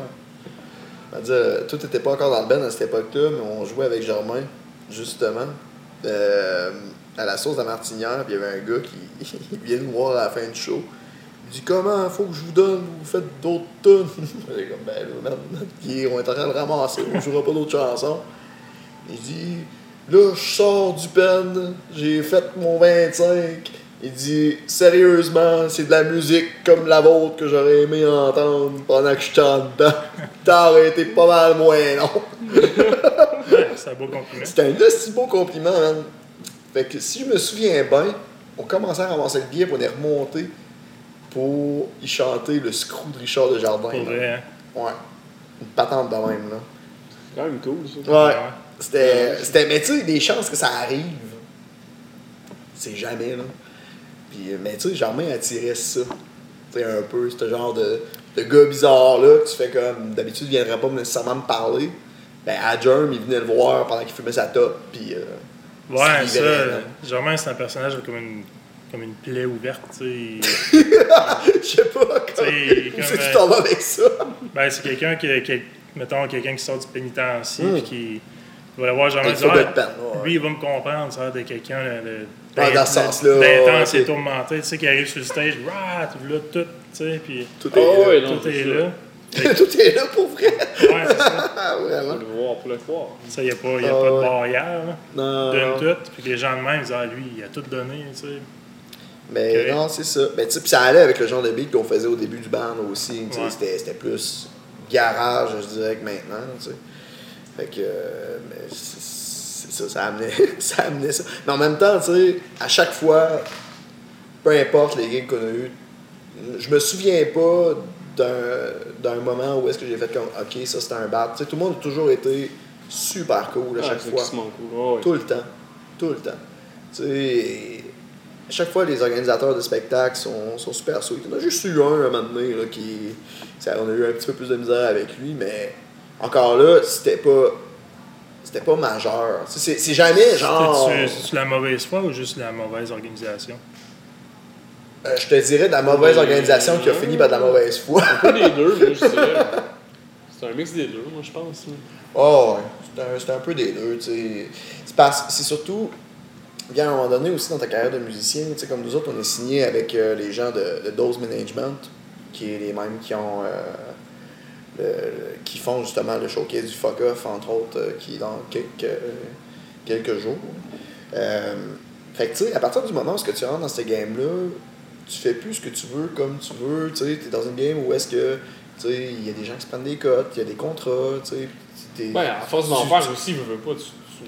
On va dire, tout était pas encore dans le band à cette époque-là, mais on jouait avec Germain, justement, euh, à la source de la Martinière, puis il y avait un gars qui il vient nous voir à la fin du show. Il dit Comment faut que je vous donne Vous faites d'autres tunes? J'ai comme Ben là, on est en train de le ramasser, on jouera pas d'autres chansons. Il dit Là, je sors du pen, j'ai fait mon 25. Il dit Sérieusement, c'est de la musique comme la vôtre que j'aurais aimé entendre pendant que je chante dedans. T'aurais été pas mal moins long. Ouais, c'est un beau compliment. C'était un aussi beau compliment, man. Fait que si je me souviens bien, on commençait à ramasser le billet pour on est remonté pour y chanter le screw de Richard Desjardins. Pour vrai, hein? Ouais. Une patente de même, là. C'est quand même cool, ça. Ouais. Ouais. C'était. mais tu sais, des chances que ça arrive. C'est jamais, là. Puis, mais tu sais, Germain attirait ça. Tu sais, un peu, ce genre de, de gars bizarre, là, que tu fais comme. D'habitude, il viendrait pas nécessairement me parler. Ben, à Germ, il venait le voir pendant qu'il fumait sa top. Puis. euh, Ouais, ça, là. Germain, c'est un personnage comme une, comme une plaie ouverte, tu sais. Je sais pas, comme. C'est tu euh, t'en vas avec ça? Ben, c'est quelqu'un qui, qui- mettons, quelqu'un qui sort du pénitencier, Mm. puis qui va le voir Germain Avec dire, Feu de Ah, peine, ouais. lui, il va me comprendre, ça de quelqu'un de, Ah, dans ce sens-là, d'intense ouais, et ok. tourmenté, tu sais, qui arrive sur le stage, rah, tu là tout, tu sais, puis Tout Ah est ouais, là. non, tout est là. Tout est là pour vrai. Ouais, c'est ça. Ah, vraiment. Pour le voir, pour le voir. Ça, il n'y a pas, y a Ah, pas de barrière, là. Non. Donne tout, puis les gens de même, ils disent, ah, lui, il a tout donné, tu sais. Mais non, c'est ça. Mais tu sais, puis ça allait avec le genre de beat qu'on faisait au début du band aussi. tu sais, Ouais. C'était, c'était plus garage, je dirais, que maintenant. tu sais. Fait que. euh, c'est, ça, ça amenait, ça amenait ça. Mais en même temps, tu sais, à chaque fois, peu importe les gigs qu'on a eu, je me souviens pas d'un, d'un moment où est-ce que j'ai fait comme, ok, ça c'était un bat. Tu sais, tout le monde a toujours été super cool à chaque c'est fois. Tout le temps. Tout le temps. Tu sais, à chaque fois, les organisateurs de spectacles sont, sont super sweet. On a juste eu un à un moment donné là, qui. ça- on a eu un petit peu plus de misère avec lui, mais encore là, c'était pas. C'était pas majeur. C'est c'est jamais genre. C'est-tu c'est-tu la mauvaise foi ou juste la mauvaise organisation? euh, je te dirais de la mauvaise organisation qui a fini par de la mauvaise foi. Un peu des deux, moi, je dirais. C'est un mix des deux, moi, je pense. Oh, ouais. C'est un, c'est un peu des deux, tu sais. C'est parce- c'est surtout, bien à un moment donné aussi dans ta carrière de musicien, tu sais, comme nous autres, on est signé avec euh, les gens de, de Dose Management, qui est les mêmes qui ont. euh, le- le- qui font justement le showcase du Fuck Off, entre autres, euh, qui est dans quelques, euh, quelques jours. Euh, fait que, tu sais, à partir du moment où ce que tu rentres dans cette game-là, tu fais plus ce que tu veux comme tu veux, tu sais, t'es dans une game où est-ce que Tu sais, il y a des gens qui se prennent des cotes, il y a des contrats, tu sais. t'es- Ben, à force d'en tu- faire aussi, veux, veux pas, tu, tu,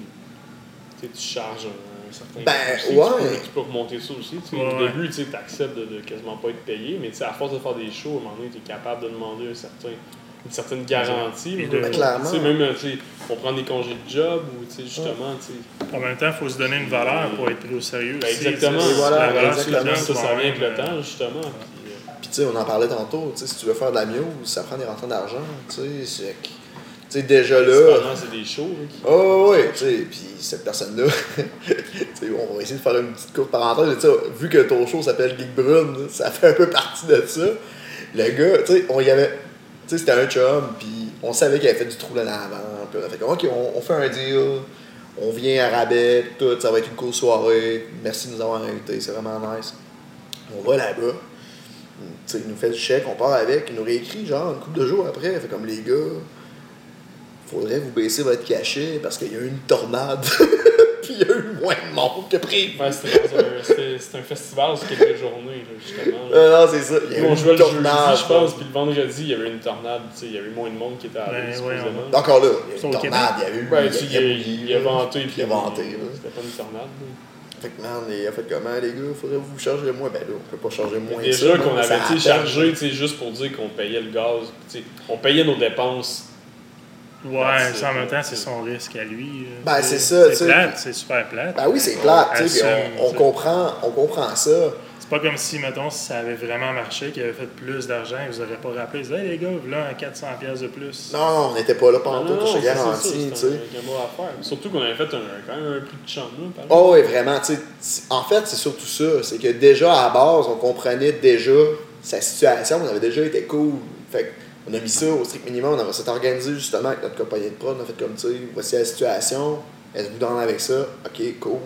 tu, sais, tu charges un certain Ben, aussi, ouais. Tu peux, tu peux remonter ça aussi. tu sais. Ouais, Au début, tu acceptes de, de quasiment pas être payé, mais tu sais, à force de faire des shows, à un moment donné, tu es capable de demander un certain, une certaine garantie. Et de- Ben, pas. clairement. Tu sais, même, euh, tu sais, on prend des congés de job ou tu sais, justement, tu sais, En même temps, il faut se donner une valeur pour être pris au sérieux. Ben, exactement. voilà, la valeur exactement. ça, ça vient avec le temps, euh, justement. puis, euh, Puis tu sais, on en parlait tantôt, tu sais, si tu veux faire de la muse, ça prend des rentrées d'argent, tu sais, c'est que- tu sais, déjà là... c'est des shows. qui- Oh oui, tu sais, puis cette personne-là, tu sais, on va essayer de faire une petite courte parenthèse, tu sais, vu que ton show s'appelle Geek Brune, ça fait un peu partie de ça. Le gars, tu sais, on y avait, sais, c'était un chum, puis on savait qu'il avait fait du trou en avant, puis on a fait ok, on, fait un deal, on vient à rabais, tout, ça va être une cool soirée, merci de nous avoir invités, c'est vraiment nice. On va là-bas, tu sais, il nous fait le chèque, on part avec, il nous réécrit, genre, une couple de jours après, fait comme, les gars, faudrait vous baisser votre cachet parce qu'il y a eu une tornade. Puis il y a eu moins de monde que prévu. Ouais, c'était un- c'était c'était un festival sur quelques journées, là, justement. là. Euh, non, c'est ça. Il y a eu on jouait une le jeudi, tornade. je pense, puis le vendredi, il y avait une tornade. tu sais, Il y avait moins de monde qui était allé, Ben, supposément. ouais, Encore là, il y a une tornade, il y a eu. Ouais, il il, a, il a là. vanté, Puis il a vanté. là. C'était pas une tornade. là. Fait que man, il a fait comment, les gars Faudrait vous charger moins. Ben là, on peut pas charger moins. Déjà qu'on avait chargé juste pour dire qu'on payait le gaz. tu sais, On payait nos dépenses. Ouais, ça en même temps, là. c'est son risque à lui. là. Ben, c'est ça, tu sais. C'est plate, c'est super plate. Ben oui, c'est plate, tu sais, puis Assume, on, on comprend, on comprend ça. C'est pas comme si, mettons, si ça avait vraiment marché, qu'il avait fait plus d'argent, ils vous auraient pas rappelé. Ils hey les gars, voilà un 400$ piastres de plus. Non, non, on n'était pas là pendant tout, je te garantis, tu sais. Surtout qu'on avait fait un, quand même un prix de chambre. Là, par Oh oui, vraiment. tu sais, c- En fait, c'est surtout ça. C'est que déjà, à la base, on comprenait déjà sa situation. On avait déjà été cool. Fait on a mis ça au strict minimum. On s'est organisé justement avec notre compagnie de prod. On a fait comme, tu sais, voici la situation. Est-ce que vous dans avec ça? OK, cool.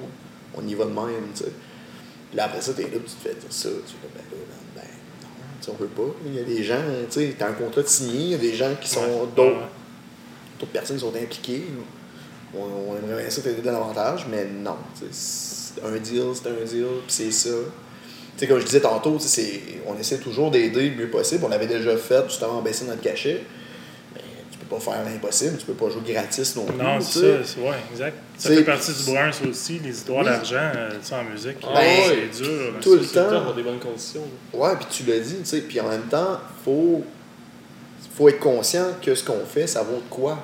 On y va de même, tu sais. Puis là, après ça, t'es là, tu te fais dire ça. Tu fais, ben là, man, ben non, tu sais, on veut pas. Il y a des gens, tu sais, t'as un contrat de signé. Il y a des gens qui sont Ouais, d'autres d'autres personnes qui sont impliquées. On, on aimerait bien ça t'aider davantage, mais non. tu sais, c'est Un deal, c'est un deal, puis c'est ça. Tu sais, comme je disais tantôt, on essaie toujours d'aider le mieux possible. On l'avait déjà fait, justement, baisser notre cachet. Mais tu peux pas faire l'impossible, tu peux pas jouer gratis non plus. Non, tu c'est sais. ça, c'est- ouais, exact. Ça fait partie du brun, ça aussi, les histoires Oui. d'argent, euh, en musique. Ah ouais. c'est dur. là. Tout le temps. des bonnes conditions. là. Ouais, puis tu l'as dit, tu sais. Puis en même temps, faut, faut être conscient que ce qu'on fait, ça vaut de quoi?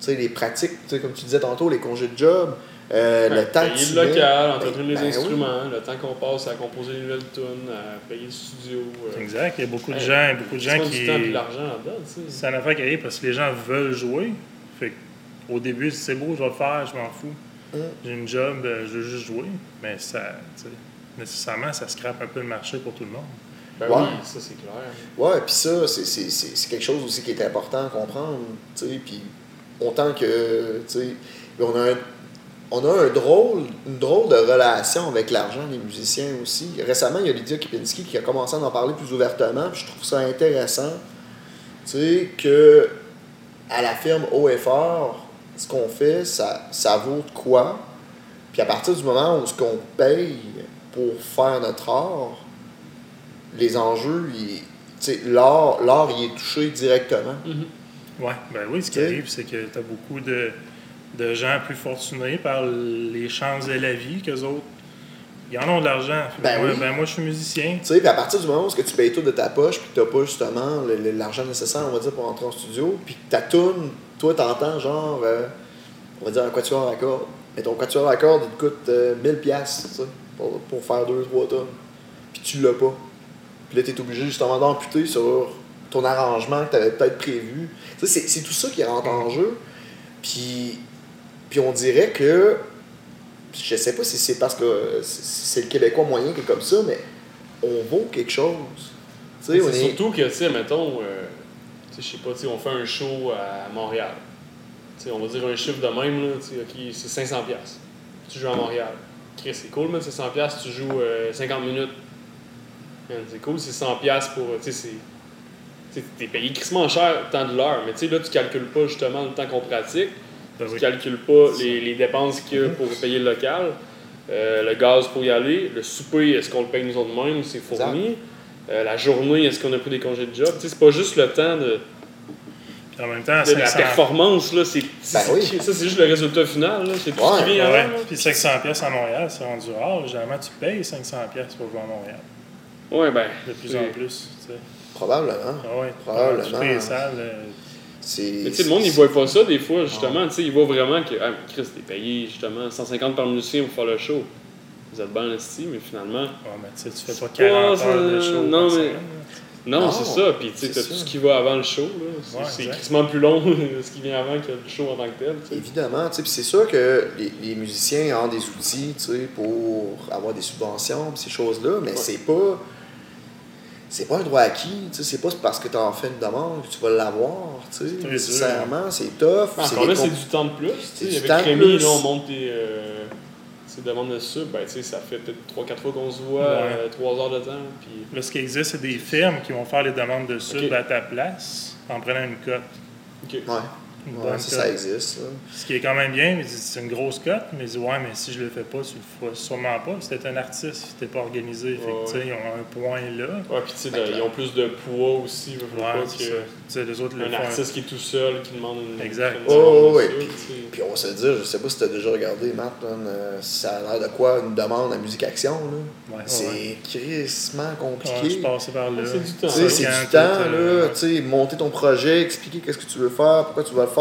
Tu sais, les pratiques, tu sais, comme tu disais tantôt, les congés de job, euh, le temps que payer tu le mets- local, Ben, entretenir les ben oui. instruments, le temps qu'on passe à composer les nouvelles tunes, à payer le studio. euh, Exact, il y a beaucoup de gens, beaucoup de gens qui. du temps et de l'argent là-dedans, tu sais. C'est une affaire qui arrive parce que les gens veulent jouer. Fait que, au début, c'est beau, je vais le faire, je m'en fous. Hum. J'ai une job, euh, je veux juste jouer. Mais ça, tu sais, nécessairement, ça scrape un peu le marché pour tout le monde. Ben Ouais. oui, ça c'est clair. Ouais, puis ça, c'est- c'est c'est- c'est quelque chose aussi qui est important à comprendre, tu sais, puis autant que, tu sais, on a un, on a un drôle, une drôle de relation avec l'argent des musiciens aussi. Récemment, il y a Lydia Kipinski qui a commencé à en parler plus ouvertement, puis je trouve ça intéressant, tu sais, que à la firme OFR, ce qu'on fait, ça, ça vaut de quoi, puis à partir du moment où ce qu'on paye pour faire notre art, les enjeux, l'art, l'art y est touché directement. Ouais, ben oui, ce qui arrive, c'est que tu as beaucoup de, de gens plus fortunés par les chances de la vie qu'eux autres. Ils en ont de l'argent. Ben oui. ben moi, je suis musicien. Tu sais, puis à partir du moment où que tu payes tout de ta poche, puis que t'as pas justement l'argent nécessaire, on va dire, pour entrer en studio, puis que ta tune, toi, t'entends genre, euh, on va dire un quatuor à cordes. Mais ton quatuor à cordes, il te coûte euh, 1000 piastres, tu sais, pour, pour faire deux, trois tonnes. Puis tu l'as pas. Puis là, t'es obligé justement d'amputer sur ton arrangement que t'avais peut-être prévu. Tu c'est tout ça qui rentre en jeu. Puis, puis on dirait que, je sais pas si c'est parce que c'est, le Québécois moyen qui est comme ça, mais on vaut quelque chose. C'est est... surtout que, tu sais, mettons, euh, tu sais, je sais pas, on fait un show à Montréal. Tu sais, on va dire un chiffre de même, là, tu sais, ok, c'est 500$. piastres. Tu joues à Montréal. Chris, c'est cool, mais c'est 100$, piastres, tu joues euh, 50 minutes. Man, C'est cool, c'est 100$ piastres pour. Tu sais, c'est. T'es payé crissement cher le temps de l'heure, mais tu sais, là, tu calcules pas justement le temps qu'on pratique. Ben Tu oui. calcules pas les, les dépenses qu'il y a pour payer le local, euh, le gaz pour y aller, le souper, est-ce qu'on le paye nous autres mêmes, c'est fourni. Euh, la journée, est-ce qu'on a pris des congés de job? Tu sais, c'est pas juste le temps de, Puis en même temps, de la 500 performance, là. C'est, Ben oui. Ça, c'est juste le résultat final, là. C'est tout ce Ouais, qui vient Ouais, avant, là. puis 500 pièces à Montréal, c'est rendu rare. Généralement, tu payes 500 pièces pour jouer à Montréal. Ouais, ben. De plus en plus, tu sais. Probablement. Ah ouais, Probablement. tu payes les salles. Mais tu sais, le monde, il voit pas ça des fois, justement. Tu sais, il voit vraiment que, ah, Chris, t'es payé, justement, 150 par musicien pour faire le show. Vous êtes bien investi, mais finalement. Ouais, mais tu sais, tu fais pas C'est 40 pas, heures de show. non, mais-. Non, Non, c'est ça. Puis, tu sais, tout ce qui va avant le show, là. C'est- Ouais, quasiment plus long, ce qui vient avant que le show en tant que tel, tu sais. Évidemment, tu sais, puis c'est sûr que les, les musiciens ont des outils, tu sais, pour avoir des subventions, pis ces choses-là, mais c'est pas c'est pas un droit acquis, tu sais, c'est pas parce que tu en fait une demande que tu vas l'avoir, tu sais, nécessairement, c'est tough, Encore là, c'est du temps de plus. Tu sais. du Avec Rémi, plus. là, on monte des. Euh, ces demandes de sub, ben, tu sais, ça fait peut-être 3-4 fois qu'on se voit, Ouais. 3 heures de temps. Puis. Là, ce qui existe, c'est des firmes qui vont faire les demandes de sub à ta place en prenant une cote. OK. Ouais, Une ouais, bonne ça, cote. ça existe, là. Ce qui est quand même bien, mais c'est une grosse cote. Mais il dit, ouais, mais si je le fais pas, tu le feras sûrement pas. C'était un artiste, t'es pas organisé. Fait que, Ouais, tu sais, ils ont un point là. Ouais, puis tu sais, ils ont plus de poids aussi. Ouais, pas que. Tu les autres un artiste qui est tout seul, qui demande une. Exact. une Oh, ouais, sub, puis- tu. Puis on va se le dire, je sais pas si t'as déjà regardé, Matt, là, euh, ça a l'air de quoi une demande à Musique Action, là? Ouais, c'est ouais. crissement Ouais, compliqué. je par là. Ouais, c'est du temps. Tu c'est du temps, euh, là, tu sais, monter ton projet, expliquer qu'est-ce que tu veux faire, pourquoi tu vas le faire,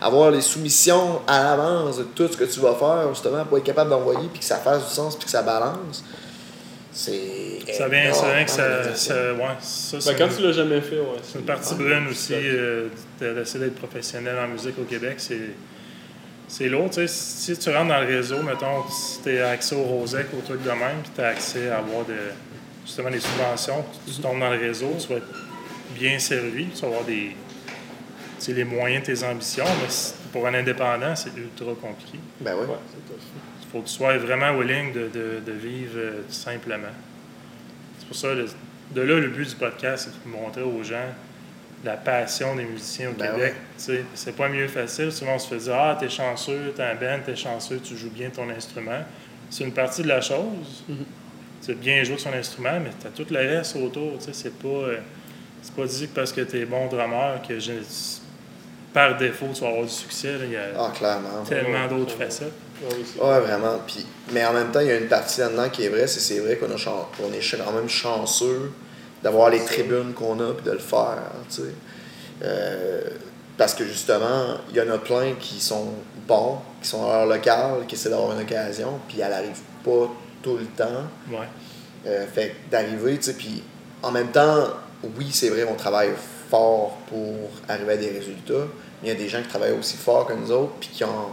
avoir les soumissions à l'avance de tout ce que tu vas faire, justement, pour être capable d'envoyer, puis que ça fasse du sens, puis que ça balance. C'est. Ça vient, ça vient que ça. ça ouais, ça Ben, c'est quand une- tu l'as jamais fait, ouais. c'est une partie brune aussi euh, de- d'essayer d'être professionnel en musique au Québec. C'est. C'est lourd, tu sais. Si tu rentres dans le réseau, mettons, si tu as accès au Rosec, au truc de même, puis tu as accès à avoir de, justement des subventions, tu tombes dans le réseau, tu vas être bien servi, tu vas avoir des, tu sais, les moyens de tes ambitions, mais pour un indépendant, c'est ultra compliqué. Ben ouais. Ouais, c'est tough. Il faut que tu sois vraiment willing de, de, de vivre euh, simplement. C'est pour ça, le- de là, le but du podcast, c'est de montrer aux gens la passion des musiciens au Ben Québec. Tu sais, C'est pas mieux facile. Souvent, on se fait dire Ah, t'es chanceux, t'es un band, t'es chanceux, tu joues bien ton instrument. C'est une partie de la chose. Mhm. Tu sais, bien jouer son instrument, mais t'as tout le reste autour. Tu sais, C'est pas, euh, c'est pas dit que parce que t'es bon drummer que j'ai- par défaut, tu vas avoir du succès. là. Il y a Ah, clairement. tellement d'autres facettes. Ouais, oui, Ouais, vraiment. Puis, mais en même temps, il y a une partie là-dedans qui est vraie, c'est c'est vrai qu'on a chan- qu'on est ch- quand même chanceux d'avoir les tribunes qu'on a puis de le faire, tu sais. Euh, parce que justement, il y en a plein qui sont bons, qui sont à leur local, qui essaient d'avoir une occasion, puis elle arrive pas tout le temps. Ouais. Euh, fait que d'arriver, tu sais, puis en même temps, oui, c'est vrai, on travaille fort pour arriver à des résultats, mais il y a des gens qui travaillent aussi fort que nous autres, puis qui ont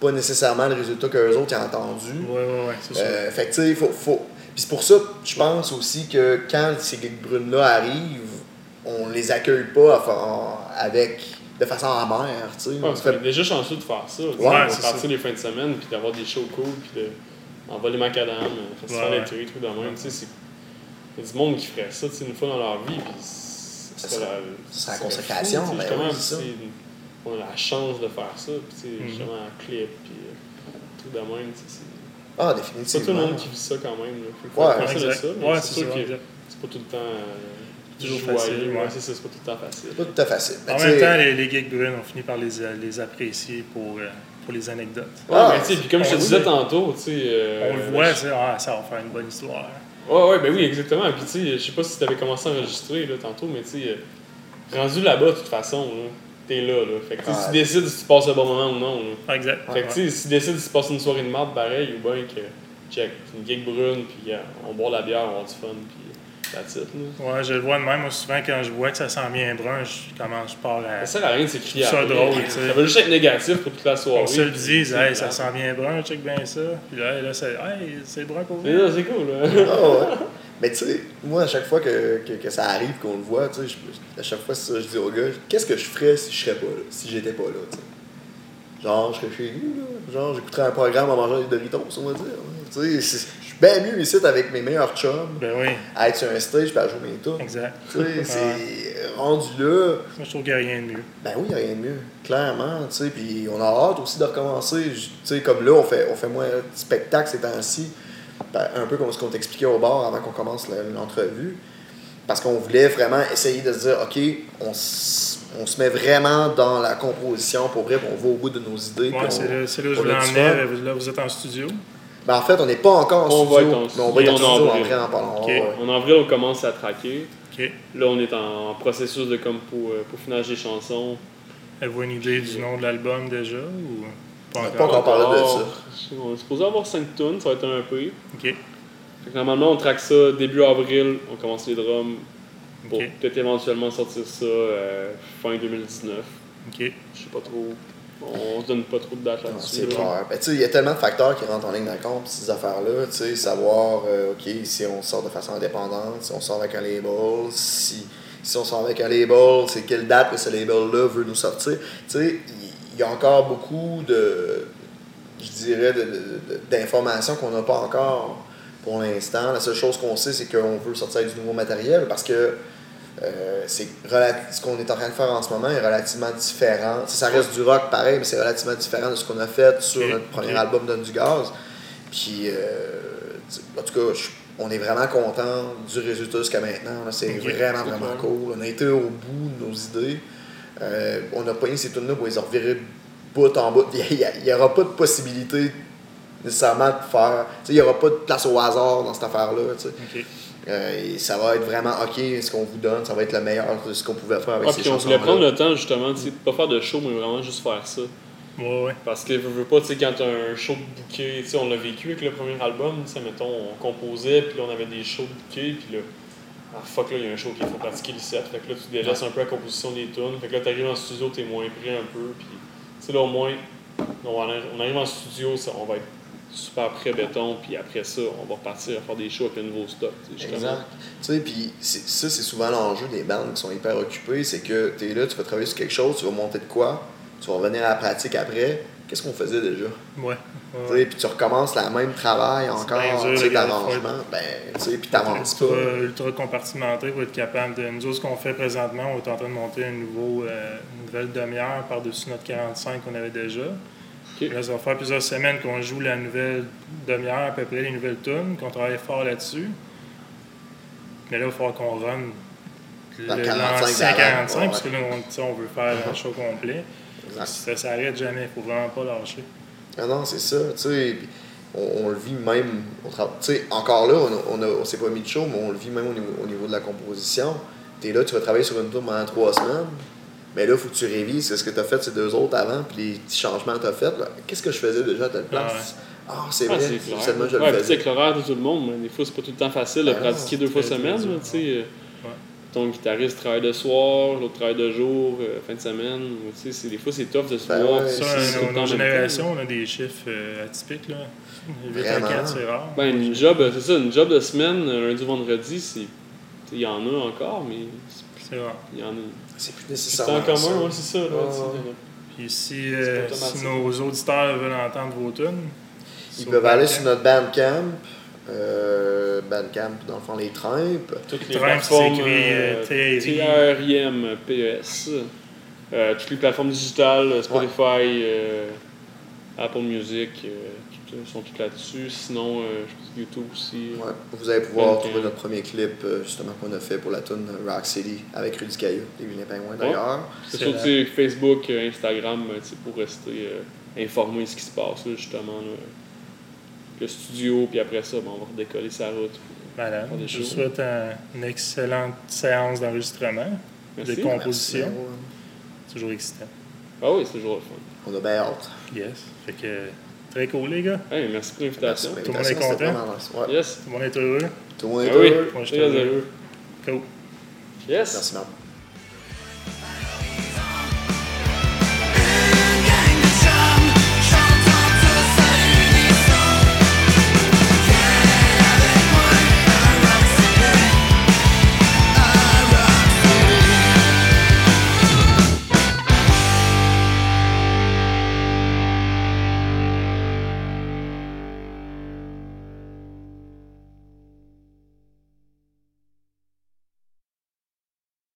pas nécessairement le résultat qu'eux autres ont entendu. Ouais, ouais, ouais, c'est ça. Euh, fait que, tu sais, faut, faut... Puis c'est pour ça, je pense aussi que quand ces geeks brunes-là arrivent, on les accueille pas à avec, de façon amère, tu sais. Ouais, On parce fait- qu'on est déjà chanceux de faire ça. Ouais, on c'est va partir ça. les fins de semaine, puis d'avoir des shows cool, puis de envoyer les macadam, festival Ouais, trucs de même. Tu sais, c'est- il y a du monde qui ferait ça tu sais, une fois dans leur vie, puis Ça la- ça consécration, fou, ben oui, c'est ça. On a la chance de faire ça, puis sais, Mhm. justement, un clip, puis euh, tout de même, tu sais, c'est Ah, c'est pas définitivement. tout le monde qui vit ça quand même. Là. Faut- Ouais, penser exact. ça, mais Ouais, c'est sûr que c'est pas tout le temps euh, Toujours joyeux, facile, ouais, ouais. c'est pas tout le temps facile. Pas tout à fait facile. Mais En même temps, les, les geeks brunes, on finit par les, les apprécier pour, euh, pour les anecdotes. Ouais, Ah, mais tu sais, puis comme je te on- disais tantôt, tu sais. euh, on le ben, voit, je- c'est ah, ça va faire une bonne histoire. Ouais, ouais, ben oui, exactement. Puis tu sais, je sais pas si tu avais commencé à enregistrer là, tantôt, mais tu sais, euh, rendu là-bas, de toute façon, là, t'es là, là. Fait que tu décides si tu passes un bon moment ou non. Là. Ah, exact. Fait que tu sais, si tu décides si tu passes une soirée de marde pareil, ou bien que, check, une gig brune, puis on boit la bière, on va avoir du fun, puis that's it, là. Ouais, je le vois de même. Moi, souvent, quand je vois que ça sent bien brun, je commence, je pars à. Ça sert à rien de s'écrire Ça drôle, tu sais. Ça veut juste être négatif pour toute la soirée. On se le dit, hey, ça sent bien brun, check bien ça. Puis là, là c'est hey, c'est brun pour vous. là, c'est cool, là. Ah ouais. Mais tu sais, moi, à chaque fois que, que, que ça arrive, qu'on le voit, tu sais, à chaque fois, ça, je dis au gars, qu'est-ce que je ferais si je serais pas là, si j'étais pas là, tu sais? Genre, je serais chez nous, là. Genre, j'écouterais un programme en mangeant des Doritos, on va dire. Tu sais, bien mieux ici avec mes meilleurs chums, Ben oui, à être sur un stage et à jouer mes tunes. exact. Tu sais, c'est rendu là. Moi, je trouve qu'il n'y a rien de mieux. Ben oui, il n'y a rien de mieux, clairement, tu sais, puis on a hâte aussi de recommencer, tu sais, comme là, on fait, on fait moins de spectacles ces temps-ci, ben, un peu comme ce qu'on t'expliquait au bar avant qu'on commence l'entrevue, parce qu'on voulait vraiment essayer de se dire, OK, on, on se met vraiment dans la composition pour vrai, on va au bout de nos idées. Ouais, c'est là, où je voulais en venir. Là, vous êtes en studio. Ben, en fait, on n'est pas encore en On va studio, être en mais on va être en studio en avril. en parlant. Ouais. En avril, on commence à traquer. Là, on est en processus de comme pour, euh, pour finage des chansons. Avez-vous une idée du nom de l'album déjà ou pas On n'a encore? pas encore parlé de ça. On est supposé avoir 5 tonnes, ça va être un EP. OK. Fait que normalement, on traque ça début avril, on commence les drums pour peut-être éventuellement sortir ça euh, fin 2019. OK. Je sais pas trop. On se donne pas trop de date Non, là-dessus. C'est clair. Ben, tu sais, il y a tellement de facteurs qui rentrent en ligne de compte, ces affaires-là. Tu sais, savoir, euh, OK, si on sort de façon indépendante, si on sort avec un label, si, si on sort avec un label, c'est quelle date que ce label-là veut nous sortir. Tu sais, il y a encore beaucoup de, je dirais, d'informations qu'on n'a pas encore pour l'instant. La seule chose qu'on sait, c'est qu'on veut sortir avec du nouveau matériel parce que euh, c'est ce qu'on est en train de faire en ce moment est relativement différent. Sais, ça reste du rock pareil, mais c'est relativement différent de ce qu'on a fait sur notre premier album Donne du gaz. Puis, euh, en tout cas, on est vraiment content du résultat jusqu'à maintenant. C'est vraiment, vraiment cool. On a été au bout de nos idées. Euh, on a pogné ces tunes-là pour les revirer bout en bout. Il n'y aura pas de possibilité nécessairement de faire. Il n'y aura pas de place au hasard dans cette affaire-là. Euh, et ça va être vraiment OK, ce qu'on vous donne, ça va être le meilleur de ce qu'on pouvait faire avec Ah, ces puis on voulait prendre le temps justement, de pas faire de show, mais vraiment juste faire ça. Ouais, ouais. Parce que je veux pas, tu sais, quand t'as un show de bouquet, tu sais, on l'a vécu avec le premier album, tu sais, mettons, on composait, puis là, on avait des shows de bouquet, puis là, ah fuck, là, il y a un show qu'il faut pratiquer les sets, fait que là, tu délaisses un peu la composition des tunes, fait que là, t'arrives en studio, t'es moins prêt un peu, puis, tu sais, là, au moins, on arrive en studio, ça, on va être super prêt béton, puis après ça, on va repartir à faire des shows avec le nouveau stock. Exact. Tu sais, puis ça, c'est souvent l'enjeu des bandes qui sont hyper occupées, c'est que tu es là, tu vas travailler sur quelque chose, tu vas monter de quoi, tu vas revenir à la pratique après. Qu'est-ce qu'on faisait déjà? Ouais. Tu ouais. sais, Puis tu recommences le même travail encore, tu sais, d'arrangement. Ben, tu sais, puis t'avances pas. ultra, ultra compartimenté pour être capable de. Nous autres, ce qu'on fait présentement, on est en train de monter un nouveau, euh, une nouvelle demi-heure par-dessus notre 45 qu'on avait déjà. Là, ça va faire plusieurs semaines qu'on joue la nouvelle demi-heure, à peu près les nouvelles tunes, qu'on travaille fort là-dessus. Mais là, il va falloir qu'on run Dans le 45 l'ancien d'avant, 45, ouais. parce que là, on, on veut faire un show complet. Exact. Ça s'arrête jamais, il faut vraiment pas lâcher. Ah non, c'est ça, tu sais. puis On, on le vit même. encore là, on, on, on s'est pas mis de show, mais on le vit même au niveau, au niveau de la composition. Tu es là, tu vas travailler sur une tour pendant trois semaines. Mais là, il faut que tu révises ce que tu as fait ces deux autres avant, puis les petits changements que tu as fait. là. Qu'est-ce que je faisais déjà à telle place? Ah, c'est Ah, vrai, c'est seulement je ouais, le faisais. avec l'horaire de tout le monde, mais des fois, c'est pas tout le temps facile de Ah, pratiquer deux fois semaine. tu sais. euh, Ton guitariste travaille de soir, l'autre travaille de jour, euh, fin de semaine. ou, tu sais, c'est- des fois, c'est tough de se Ben voir. ouais, Ça, nos, nos générations, on a des chiffres euh, atypiques. Là. 8 à Vraiment. 4, c'est rare. Ben, une job, c'est ça, une job de semaine, lundi, vendredi, c'est. Il y en a encore, mais c'est- C'est rare. il y en a. C'est plus C'est nécessairement. en commun, ouais, c'est ça. Là. Puis si, euh, C'est si nos auditeurs veulent entendre vos tunes, Ils peuvent aller sur notre Bandcamp. Euh, Bandcamp, dans le fond, les trimpes. Toutes les plateformes. c'est écrit, euh, TRI. T-R-I-M-P-E-S. Euh, toutes les plateformes digitales, Spotify, euh, Apple Music, euh, toutes, euh, sont toutes là-dessus. Sinon, euh, je pense que YouTube aussi. Ouais. Vous allez pouvoir Bandcamp. trouver notre premier clip, euh, justement, qu'on a fait pour la tune Rock City avec Rudy Caillou, les Vilains Pingouins d'ailleurs. C'est sur Facebook, euh, Instagram, euh, pour rester euh, informé de ce qui se passe, là, justement. là. Le studio, puis après ça, ben, on va redécoller sa route. Des Je vous souhaite un- une excellente séance d'enregistrement, de composition. Merci. Toujours excitant. Ah oui, c'est toujours le fun. On a bien hâte. Yes. Fait que très cool, les gars. Hey, merci pour l'invitation. Tout le monde est content? Ouais. Yes. Tout le monde est heureux. Tout le monde est Ah oui, heureux. Moi, je très suis heureux. heureux. Cool. Yes. Merci, Marc.